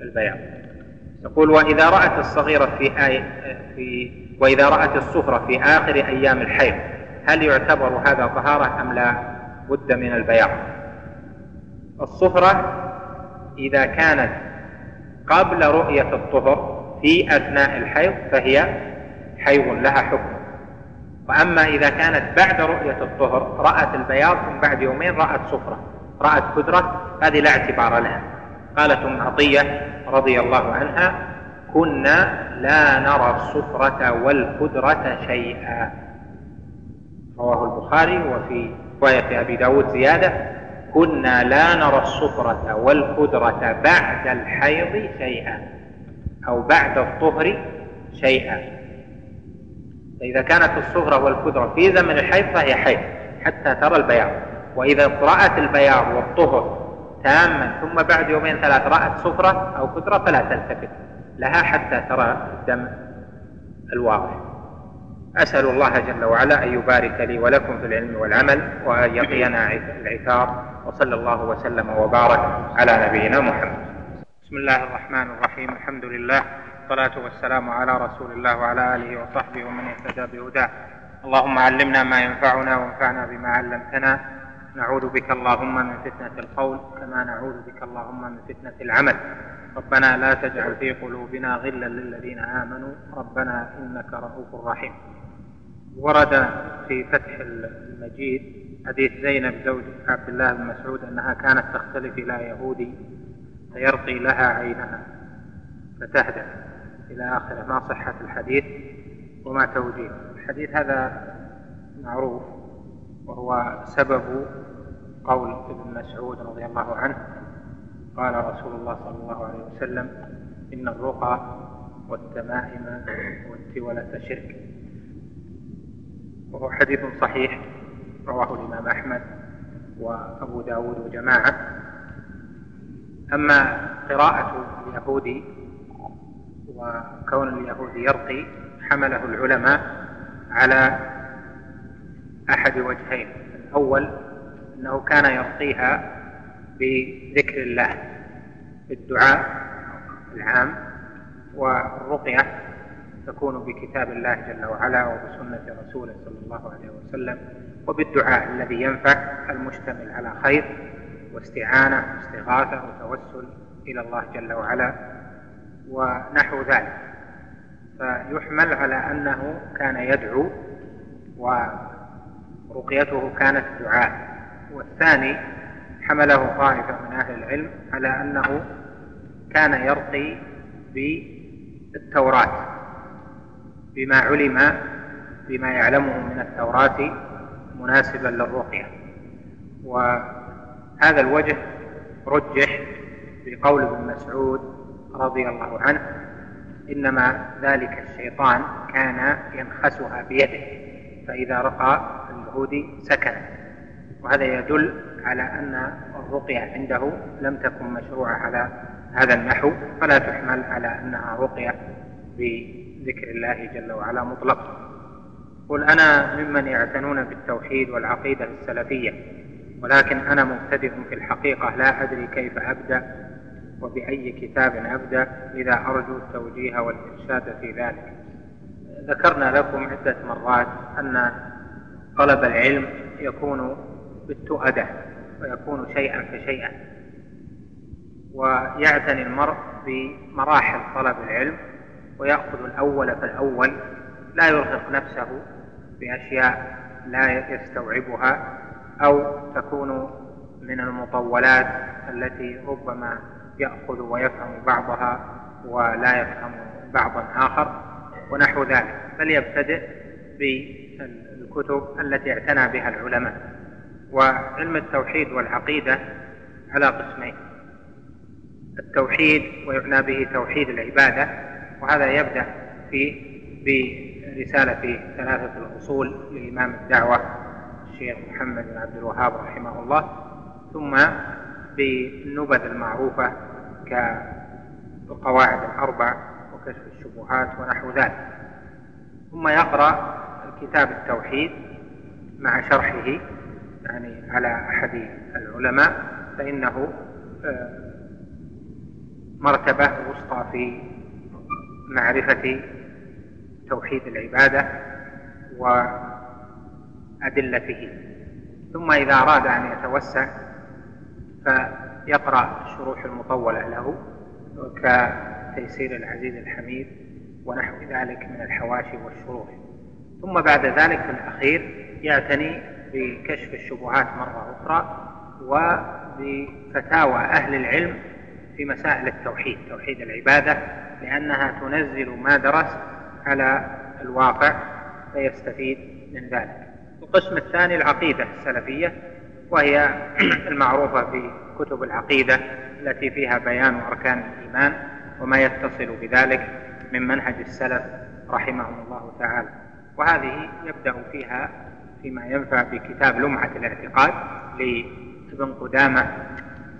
البياض. يقول وإذا رأت الصغيرة في آية في وإذا رأت الصفرة في آخر أيام الحيض هل يعتبر هذا طهارة أم لا؟ بد من البياض. الصفرة إذا كانت قبل رؤية الطهر في أثناء الحيض فهي حيض لها حكم. وأما إذا كانت بعد رؤية الطهر رأت البياض ثم بعد يومين رأت صفرة رأت كدرة هذه لا اعتبار لها. قالت أم عطية رضي الله عنها كنا لا نرى الصفرة والكدرة شيئا. رواه البخاري وفي رواية أبي داود زيادة كنا لا نرى الصفرة والكدرة بعد الحيض شيئا أو بعد الطهر شيئا. فإذا كانت الصفرة والكدرة في زمن الحيض فهي حيض حتى ترى البياض. وإذا رأت البياض والطهر تاما ثم بعد يومين ثلاث رأت صفرة أو كدرة فلا تلتفت لها حتى ترى الدم الواضح. أسأل الله جل وعلا أن يبارك لي ولكم في العلم والعمل وأن يقينا العثار وصلى الله وسلم وبارك على نبينا محمد. بسم الله الرحمن الرحيم الحمد لله والصلاة والسلام على رسول الله وعلى آله وصحبه ومن اهتدى بهداه. اللهم علمنا ما ينفعنا وانفعنا بما علمتنا. نعوذ بك اللهم من فتنة القول كما نعوذ بك اللهم من فتنة العمل. ربنا لا تجعل في قلوبنا غلا للذين آمنوا. ربنا إنك رؤوف رحيم. ورد في فتح المجيد حديث زينب زوج عبد الله بن مسعود أنها كانت تختلف إلى يهودي فيرقي لها عينها فتهدأ إلى آخره. ما صحة الحديث وما توجيه. الحديث هذا معروف وهو سبب قول ابن مسعود رضي الله عنه. قال رسول الله صلى الله عليه وسلم إن الرقى والتمائم والتولة شرك. وهو حديث صحيح رواه الإمام أحمد وأبو داود وجماعة. أما قراءة اليهودي وكون اليهودي يرقي حمله العلماء على أحد وجهين. الأول أنه كان يرقيها بذكر الله بالدعاء العام والرقية. تكون بكتاب الله جل وعلا وبسنة رسوله صلى الله عليه وسلم وبالدعاء الذي ينفع المشتمل على خير واستعانة واستغاثة وتوسل إلى الله جل وعلا ونحو ذلك. فيحمل على أنه كان يدعو ورقيته كانت دعاء. والثاني حمله طائفة من أهل العلم على أنه كان يرقي بالتوراة. بما علم بما يعلمه من التوراة مناسبا للرقية. وهذا الوجه رجح بقول ابن مسعود رضي الله عنه إنما ذلك الشيطان كان ينخسها بيده فإذا رقى اليهودي سكن. وهذا يدل على أن الرقية عنده لم تكن مشروعة على هذا النحو فلا تحمل على أنها رقية بذكر الله جل وعلا مطلقا قل أنا ممن يعتنون بالتوحيد والعقيدة السلفية ولكن أنا مبتدئ في الحقيقة لا أدري كيف أبدأ وبأي كتاب أبدأ إذا أرجو التوجيه والإرشاد في ذلك. ذكرنا لكم عدة مرات أن طلب العلم يكون بالتؤدة ويكون شيئا فشيئا ويعتني المرء بمراحل طلب العلم ويأخذ الأول فالأول لا يرهق نفسه بأشياء لا يستوعبها أو تكون من المطولات التي ربما يأخذ ويفهم بعضها ولا يفهم بعضا آخر ونحو ذلك. بل يبتدئ بالكتب التي اعتنى بها العلماء. وعلم التوحيد والعقيدة على قسمين التوحيد ويعنى به توحيد العبادة وهذا يبدأ في برسالة ثلاثة الأصول لإمام الدعوة الشيخ محمد بن عبد الوهاب رحمه الله ثم بالنبذ المعروفة كالقواعد الأربع وكشف الشبهات ونحو ذلك. ثم يقرأ كتاب التوحيد مع شرحه يعني على أحد العلماء فإنه آه، مرتبة وسطى في معرفة توحيد العبادة وأدلته. ثم إذا أراد أن يتوسع فيقرأ الشروح المطولة له كتيسير العزيز الحميد ونحو ذلك من الحواشي والشروح. ثم بعد ذلك في الأخير يعتني بكشف الشبهات مرة أخرى وبفتاوى أهل العلم في مسائل التوحيد توحيد العبادة لأنها تنزل ما درس على الواقع فيستفيد من ذلك. القسم الثاني العقيدة السلفية وهي المعروفة في كتب العقيدة التي فيها بيان أركان الإيمان وما يتصل بذلك من منهج السلف رحمهم الله تعالى. وهذه يبدأ فيها فيما ينفع بكتاب لمعة الاعتقاد لابن قدامة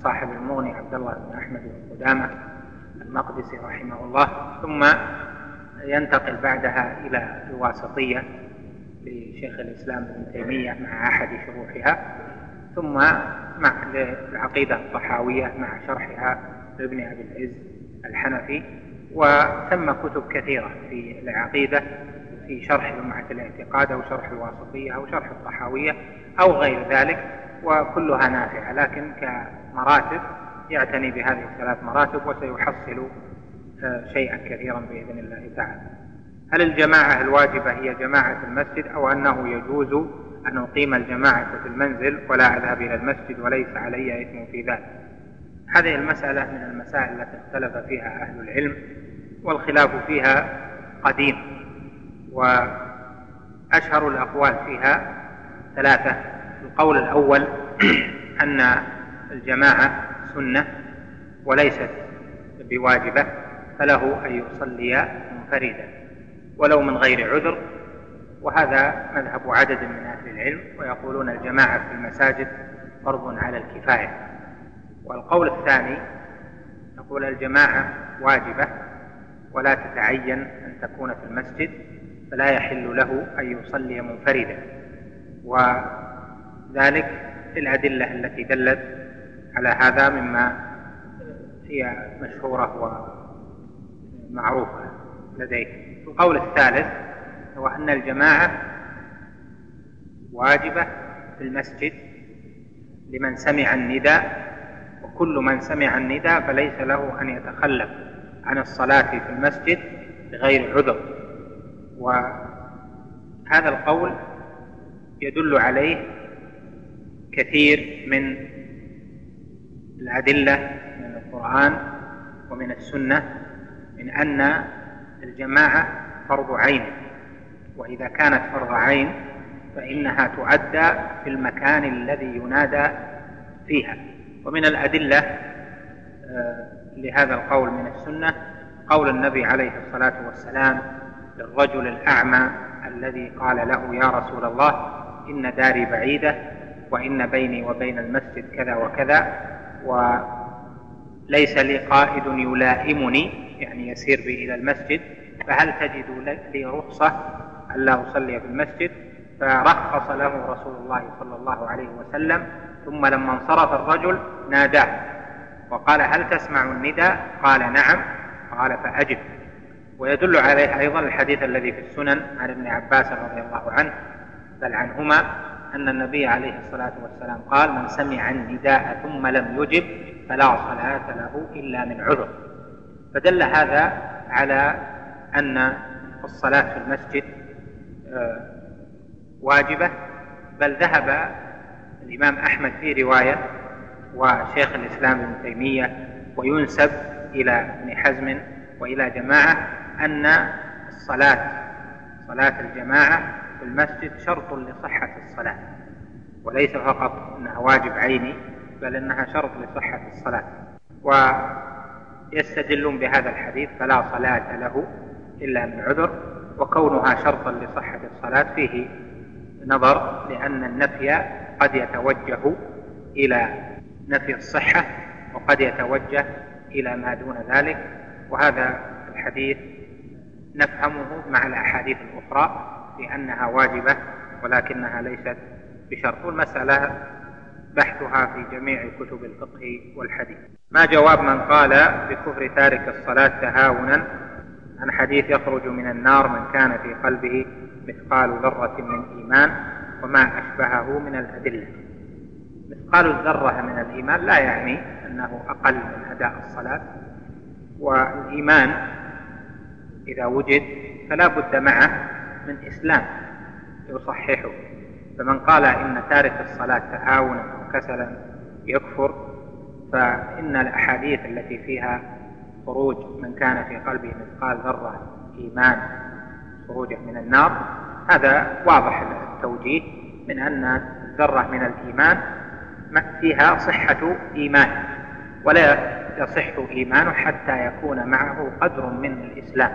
صاحب المغني عبد الله بن أحمد بن قدامة المقدسي رحمه الله ثم ينتقل بعدها إلى الواسطية لشيخ الإسلام ابن تيمية مع أحد شروحها ثم مع العقيدة الطحاوية مع شرحها لابن أبي العز الحنفي وثم كتب كثيرة في العقيدة في شرح لمعة الاعتقاد أو شرح الواسطية أو شرح الطحاوية أو غير ذلك وكلها نافعة لكن كمراتب يعتني بهذه الثلاث مراتب وسيحصل آه، شيئا كثيرا بإذن الله تعالى. هل الجماعة الواجبة هي جماعة المسجد أو أنه يجوز أن أقيم الجماعة في المنزل ولا أذهب إلى المسجد وليس علي إثم في ذلك؟ هذه المسألة من المسائل التي اختلف فيها أهل العلم والخلاف فيها قديم وأشهر الأقوال فيها ثلاثة. القول الأول أن الجماعة سنة وليست بواجبة فله أن يصلي منفردا ولو من غير عذر. وهذا مذهب عدد من أهل العلم ويقولون الجماعة في المساجد فرض على الكفاية. والقول الثاني يقول الجماعة واجبة ولا تتعين أن تكون في المسجد فلا يحل له أن يصلي منفردا. وذلك الأدلة التي دلت على هذا مما هي مشهورة ومعروفة لديه القول الثالث هو أن الجماعة واجبة في المسجد لمن سمع النداء وكل من سمع النداء فليس له أن يتخلف عن الصلاة في المسجد بغير عذر. وهذا القول يدل عليه كثير من الأدلة من القرآن ومن السنة من أن الجماعة فرض عين وإذا كانت فرض عين فإنها تؤدى في المكان الذي ينادى فيها. ومن الأدلة آه، لهذا القول من السنة قول النبي عليه الصلاة والسلام للرجل الأعمى الذي قال له يا رسول الله إن داري بعيدة وإن بيني وبين المسجد كذا وكذا وليس لي قائد يلائمني يعني يسير بي إلى المسجد فهل تجد لي رخصة ألا أصلي في المسجد؟ فرخص له رسول الله صلى الله عليه وسلم ثم لما انصرف الرجل ناداه وقال هل تسمع النداء؟ قال نعم. قال فأجب. ويدل عليه أيضا الحديث الذي في السنن عن ابن عباس رضي الله عنه بل عنهما. أن النبي عليه الصلاة والسلام قال من سمع النداء ثم لم يجب فلا صلاة له إلا من عذر. فدل هذا على أن الصلاة في المسجد آه، واجبة. بل ذهب الإمام أحمد في رواية وشيخ الإسلام ابن تيمية وينسب إلى ابن حزم وإلى جماعة أن الصلاة صلاة الجماعة في المسجد شرط لصحة الصلاة وليس فقط أنها واجب عيني بل أنها شرط لصحة الصلاة. ويستدلون بهذا الحديث فلا صلاة له إلا من عذر وكونها شرطا لصحة الصلاة فيه نظر لأن النفي قد يتوجه إلى نفي الصحة وقد يتوجه إلى ما دون ذلك. وهذا الحديث نفهمه مع الأحاديث الأخرى. في أنها واجبة ولكنها ليست بشرط. والمسألة بحثها في جميع كتب الفقه والحديث. ما جواب من قال بكفر تارك الصلاة تهاونا؟ عن حديث يخرج من النار من كان في قلبه مثقال ذرة من إيمان وما أشبهه من الأدلة. مثقال الذرة من الإيمان لا يعني أنه أقل من أداء الصلاة. والإيمان إذا وجد فلا بد معه من إسلام يصححه. فمن قال إن تارك الصلاة تهاونا أو كسلا يكفر فإن الأحاديث التي فيها خروج من كان في قلبه مثقال ذرة إيمان خروجه من النار هذا واضح التوجيه من أن الذرة من الإيمان فيها صحة إيمان ولا يصح إيمانه حتى يكون معه قدر من الإسلام.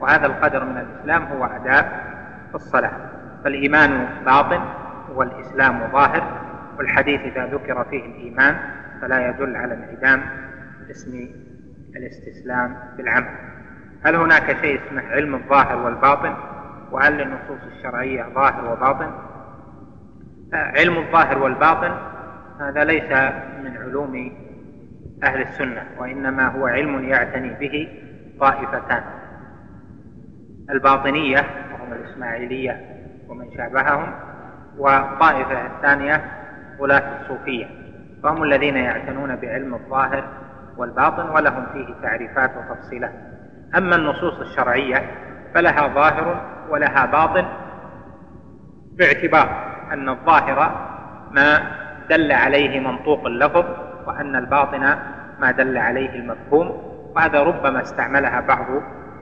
وهذا القدر من الإسلام هو أداء الصلاة. فالإيمان باطن والإسلام ظاهر والحديث إذا ذكر فيه الإيمان فلا يدل على انعدام اسم الاستسلام بالعمل. هل هناك شيء اسمه علم الظاهر والباطن؟ وهل للنصوص الشرعية ظاهر وباطن؟ علم الظاهر والباطن هذا ليس من علوم أهل السنة وإنما هو علم يعتني به طائفتان. الباطنية وهم الإسماعيلية ومن شابههم والطائفة الثانية غلاة الصوفية. فهم الذين يعتنون بعلم الظاهر والباطن ولهم فيه تعريفات وتفصيلات. أما النصوص الشرعية فلها ظاهر ولها باطن باعتبار أن الظاهر ما دل عليه منطوق اللفظ وأن الباطن ما دل عليه المفهوم وهذا ربما استعملها بعض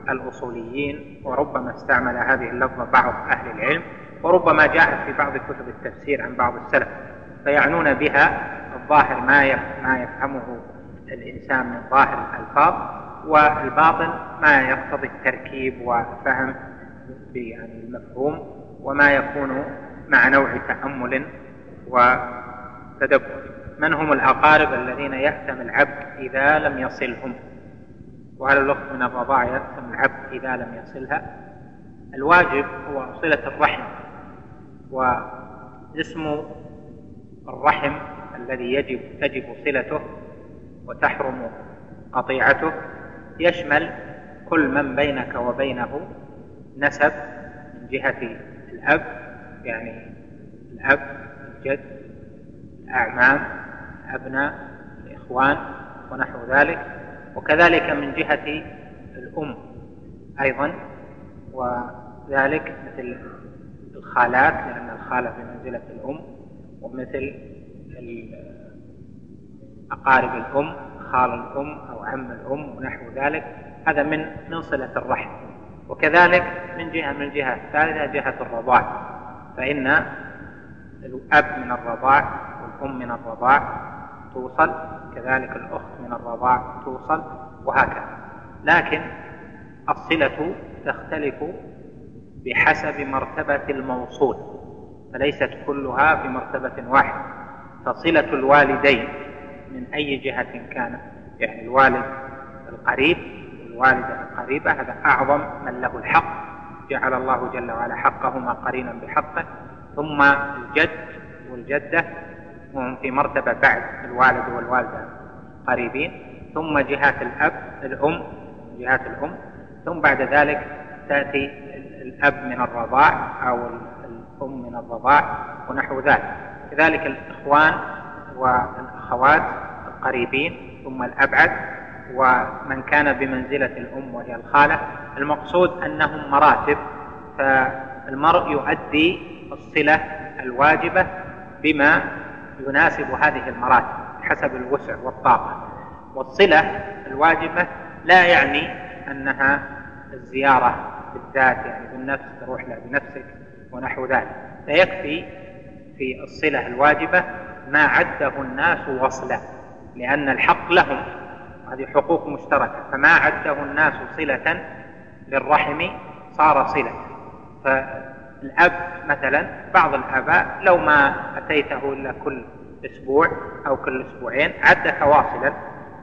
الأصوليين وربما استعمل هذه اللفظة بعض أهل العلم وربما جاءت في بعض كتب التفسير عن بعض السلف فيعنون بها الظاهر ما ما يفهمه الإنسان من ظاهر الألفاظ والباطن ما يقتضي التركيب وفهم المفهوم وما يكون مع نوع تأمل وتدبر. من هم الأقارب الذين يأثم العبد إذا لم يصلهم؟ وهل الأخت من الرضاعة يأثم العبد إذا لم يصلها. الواجب هو صلة الرحم واسم الرحم الذي يجب تجب صلته وتحرم قطيعته. يشمل كل من بينك وبينه نسب من جهة الأب يعني الأب الجد الأعمام الأبناء الإخوان ونحو ذلك. وكذلك من جهة الأم أيضا وذلك مثل الخالات لأن الخالة بمنزلة الأم ومثل أقارب الأم خال الأم أو عم الأم ونحو ذلك. هذا من من صلة الرحم. وكذلك من جهة من الجهة الثالثة جهة الرضاع. فإن الأب من الرضاع والأم من الرضاع توصل كذلك الأخت من الرضاع توصل وهكذا. لكن الصلة تختلف بحسب مرتبة الموصول فليست كلها في مرتبة واحدة. فصلة الوالدين من أي جهة كان؟ يعني الوالد القريب والوالدة القريبة هذا أعظم من له الحق. جعل الله جل وعلا حقهما قرينا بحقه ثم الجد والجدة وهم في مرتبة بعد الوالد والوالدة قريبين ثم جهات الأب الأم جهات الأم ثم بعد ذلك تأتي الأب من الرضاع أو الأم من الرضاع ونحو ذلك. كذلك الإخوان والأخوات القريبين ثم الأبعد ومن كان بمنزلة الأم وهي الخالة. المقصود أنهم مراتب فالمرء يؤدي الصلة الواجبة بما يناسب هذه المراتب حسب الوسع والطاقة. والصلة الواجبة لا يعني أنها الزيارة بالذات يعني بالنفس تروح لها بنفسك ونحو ذلك. فيكفي في الصلة الواجبة ما عده الناس وصلا لأن الحق لهم هذه حقوق مشتركة. فما عده الناس صلة للرحم صار صلة. فالأب مثلا بعض الآباء لو ما أتيته إلا كل أسبوع أو كل أسبوعين عدك واصلا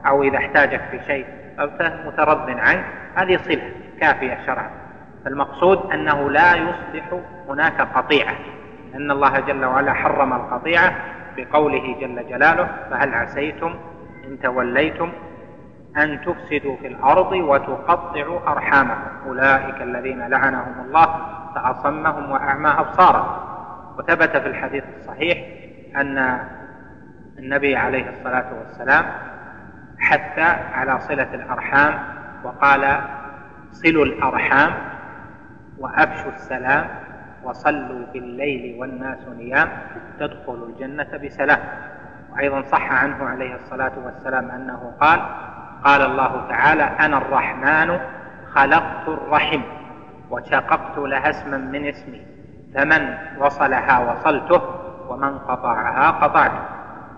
أو إذا احتاجك في شيء أو مترض عنك هذه صلة كافية شرعا. فالمقصود أنه لا يصبح هناك قطيعة. أن الله جل وعلا حرم القطيعة بقوله جل جلاله فهل عسيتم إن توليتم أن تفسدوا في الأرض وتقطعوا أرحامكم أولئك الذين لعنهم الله فأصمهم وأعمى أبصارهم. وثبت في الحديث الصحيح أن النبي عليه الصلاة والسلام حث على صلة الأرحام وقال صلوا الأرحام وأفشوا السلام وصلوا بالليل والناس نيام تدخلوا الجنة بسلام. وأيضا صح عنه عليه الصلاة والسلام أنه قال قال الله تعالى أنا الرحمن خلقت الرحم وشققت لها اسما من اسمي. فمن وصلها وصلته ومن قطعها قطعته.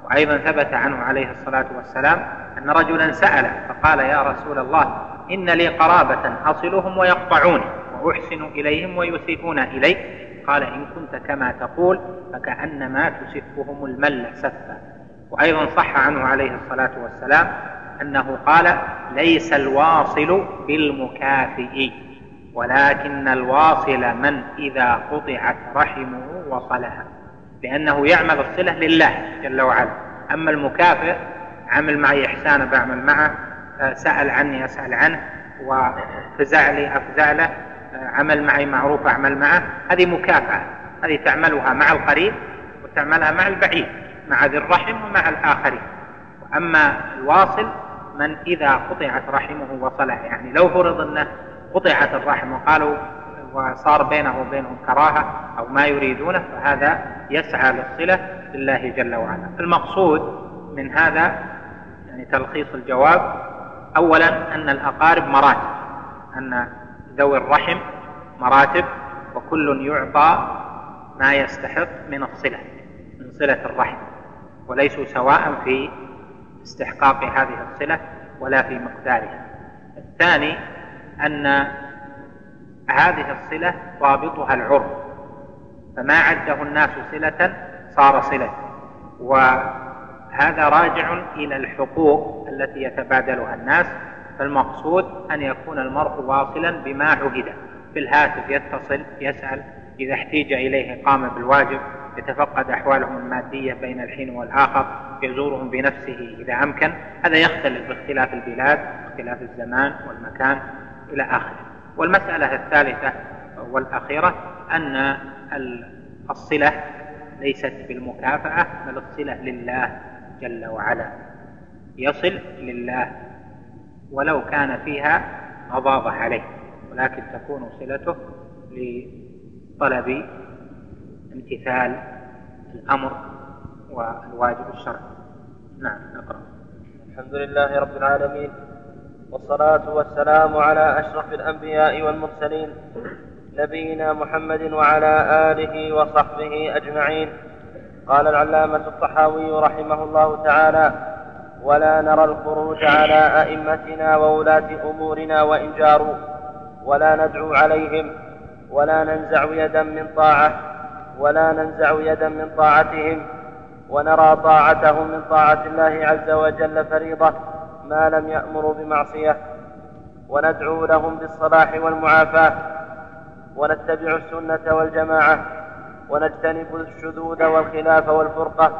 وأيضا ثبت عنه عليه الصلاة والسلام أن رجلا سأل فقال يا رسول الله إن لي قرابة أصلهم ويقطعوني وأحسن إليهم ويسيئون إلي. قال إن كنت كما تقول فكأنما تسفهم المل سفا. وأيضا صح عنه عليه الصلاة والسلام أنه قال ليس الواصل بالمكافئ ولكن الواصل من إذا قطعت رحمه وصلها لأنه يعمل الصلة لله جل وعلا. أما المكافئ عمل معي إحسانا بعمل معه سأل عني أسأل عنه وفزع لي أفزع له عمل معي معروف أعمل معه هذه مكافأة. هذه تعملها مع القريب وتعملها مع البعيد مع ذي الرحم ومع الآخرين. أما الواصل من إذا قطعت رحمه وصلها يعني لو فرض أنه قطعت الرحم وقالوا وصار بينه وبينهم كراهة أو ما يريدونه فهذا يسعى للصلة لله جل وعلا. المقصود من هذا يعني تلخيص الجواب أولا أن الأقارب مراتب أن ذوي الرحم مراتب وكل يعطى ما يستحق من الصلة من صلة الرحم وليسوا سواء في استحقاق هذه الصلة ولا في مقدارها. الثاني أن هذه الصلة ضابطها العرف. فما عده الناس صلة صار صلة. وهذا راجع إلى الحقوق التي يتبادلها الناس. فالمقصود أن يكون المرء واصلا بما عهد. في الهاتف يتصل يسأل إذا احتيج إليه قام بالواجب يتفقد أحوالهم المادية بين الحين والآخر يزورهم بنفسه إذا أمكن. هذا يختلف باختلاف البلاد اختلاف الزمان والمكان إلى آخره. والمسألة الثالثة والأخيرة أن الصلة ليست بالمكافأة بل الصلة لله جل وعلا. يصل لله ولو كان فيها غضاضة عليه ولكن تكون صلته لطلب امتثال الأمر والواجب الشرعي نعم نقرأ. الحمد لله رب العالمين والصلاة والسلام على أشرف الأنبياء والمرسلين نبينا محمد وعلى آله وصحبه أجمعين. قال العلامة الطحاوي رحمه الله تعالى ولا نرى الخروج على أئمتنا وولاة أمورنا وإن جاروا ولا ندعو عليهم ولا ننزع يدا من طاعة ولا ننزع يدا من طاعتهم ونرى طاعتهم من طاعة الله عز وجل فريضة ما لم يأمروا بمعصية. وندعو لهم بالصلاح والمعافاة ونتبع السنة والجماعة ونجتنب الشذوذ والخلاف والفرقة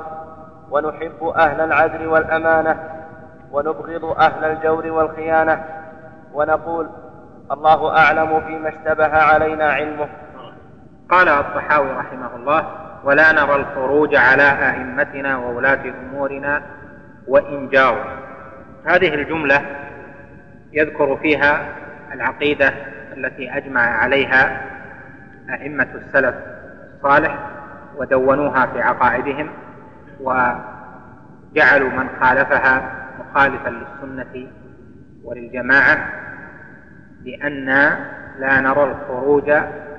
ونحب أهل العدل والأمانة ونبغض أهل الجور والخيانة ونقول الله أعلم فيما اشتبه علينا علمه. قال الطحاوي رحمه الله ولا نرى الخروج على أئمتنا وولاة أمورنا وإن جاروا هذه الجملة يذكر فيها العقيدة التي أجمع عليها أئمة السلف الصالح ودونوها في عقائدهم وجعلوا من خالفها مخالفا للسنة وللجماعة. لأن لا نرى الخروج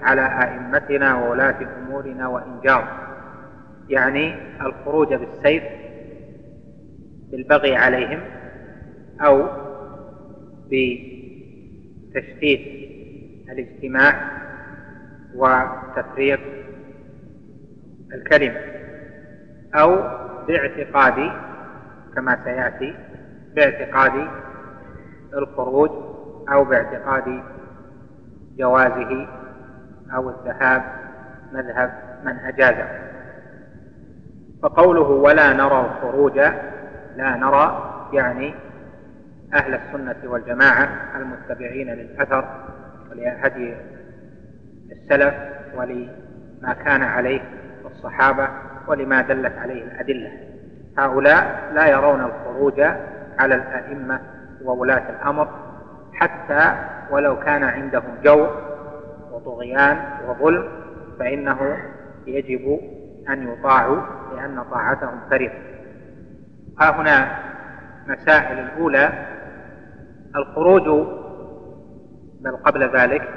على أئمتنا وولاة أمورنا وإن يعني الخروج بالسيف بالبغي عليهم أو بتشتيت الاجتماع وتفريق الكلمة أو باعتقاد كما سيأتي باعتقاد الخروج أو باعتقاد جوازه أو الذهاب مذهب من أجازه. فقوله ولا نرى الخروج لا نرى يعني أهل السنة والجماعة المتبعين للأثر ولهدي السلف ولما كان عليه الصحابة ولما دلت عليه الأدلة. هؤلاء لا يرون الخروج على الأئمة وولاة الأمر حتى ولو كان عندهم جور وطغيان وظلم فإنه يجب أن يطاعوا لأن طاعتهم فريضة. ها هنا مسائل الأولى الخروج بل قبل ذلك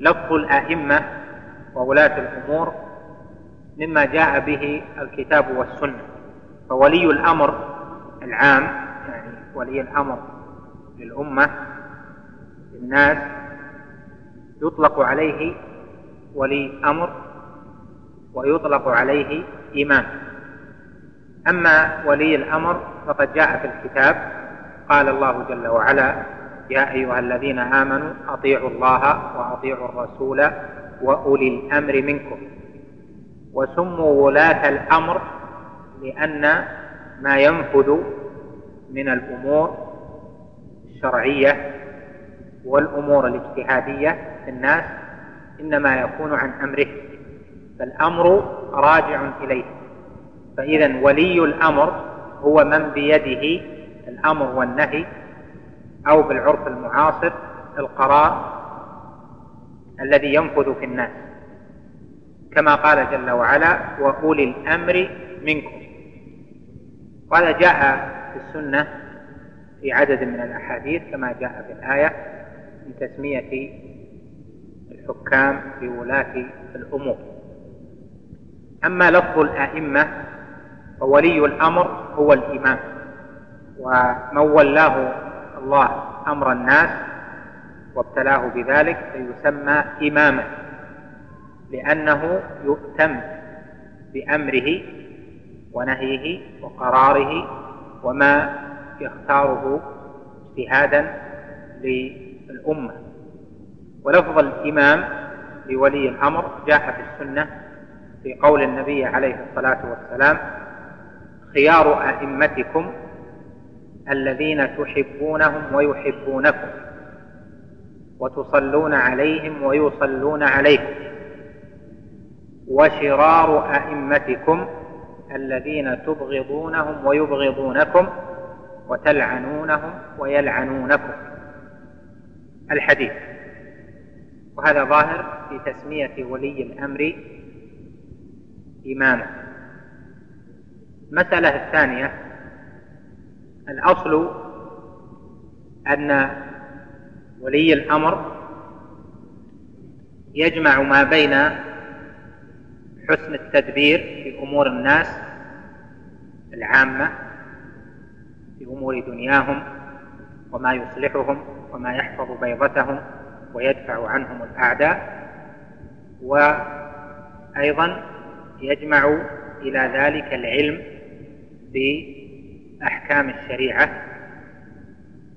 لفظ الآئمة وولاة الأمور مما جاء به الكتاب والسنة. فولي الأمر العام يعني ولي الأمر للأمة للناس يطلق عليه ولي أمر ويطلق عليه إمام أما ولي الأمر فقد جاء في الكتاب قال الله جل وعلا يا أيها الذين آمنوا أطيعوا الله وأطيعوا الرسول وأولي الأمر منكم. وسموا ولاة الأمر لأن ما ينفذ من الأمور الشرعية والأمور الاجتهادية في الناس إنما يكون عن أمره فالأمر راجع إليه. فإذا ولي الأمر هو من بيده الأمر والنهي أو بالعرف المعاصر القرار الذي ينفذ في الناس. كما قال جل وعلا وأولي الأمر منكم. وهذا جاء في السنة في عدد من الأحاديث كما جاء في الآية من تسمية الحكام بولاة الأمور. أما لفظ الأئمة فولي الأمر هو الإمام ومن ولاه الله أمر الناس وابتلاه بذلك فيسمى إماما لأنه يؤتم بأمره ونهيه وقراره وما يختاره اجتهادا للأمة. ولفظ الإمام لولي الأمر جاء في السنة في قول النبي عليه الصلاة والسلام خيار أئمتكم الذين تحبونهم ويحبونكم وتصلون عليهم ويصلون عليكم وشرار أئمتكم الذين تبغضونهم ويبغضونكم وتلعنونهم ويلعنونكم. الحديث. وهذا ظاهر في تسمية ولي الأمر إماما المسألة الثانية. الأصل أن ولي الأمر يجمع ما بين حسن التدبير في أمور الناس العامة في أمور دنياهم وما يصلحهم وما يحفظ بيضتهم ويدفع عنهم الأعداء وأيضا يجمع إلى ذلك العلم بأحكام الشريعة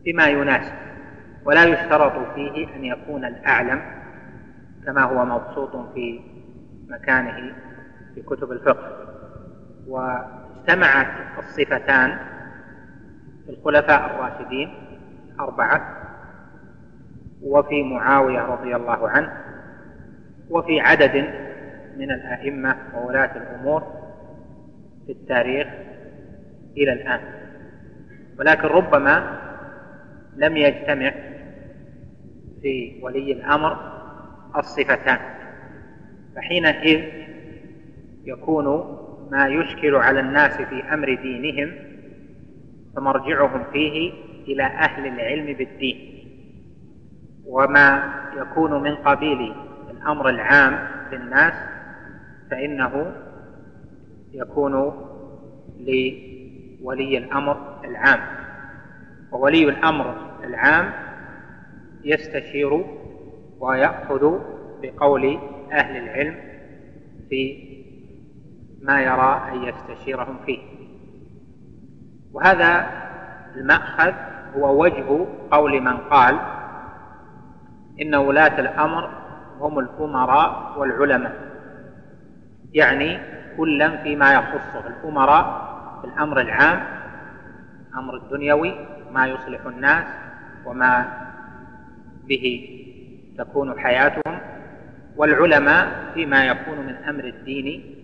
بما يناسب. ولا يشترط فيه أن يكون الأعلم كما هو مبسوط في مكانه في كتب الفقه. واجتمعت الصفتان الخلفاء الراشدين أربعة وفي معاوية رضي الله عنه وفي عدد من الأئمة وولاة الأمور في التاريخ إلى الآن. ولكن ربما لم يجتمع في ولي الأمر الصفتان. فحينئذ يكون ما يشكل على الناس في أمر دينهم فمرجعهم فيه إلى أهل العلم بالدين. وما يكون من قبيل الأمر العام للناس فإنه يكون لولي الأمر العام. وولي الأمر العام يستشير ويأخذ بقول أهل العلم في ما يرى أن يستشيرهم فيه. وهذا المأخذ هو وجه قول من قال إن ولاة الأمر هم الأمراء والعلماء يعني كلا فيما يخصه الأمراء في الأمر العام الأمر الدنيوي ما يصلح الناس وما به تكون حياتهم والعلماء فيما يكون من أمر الدين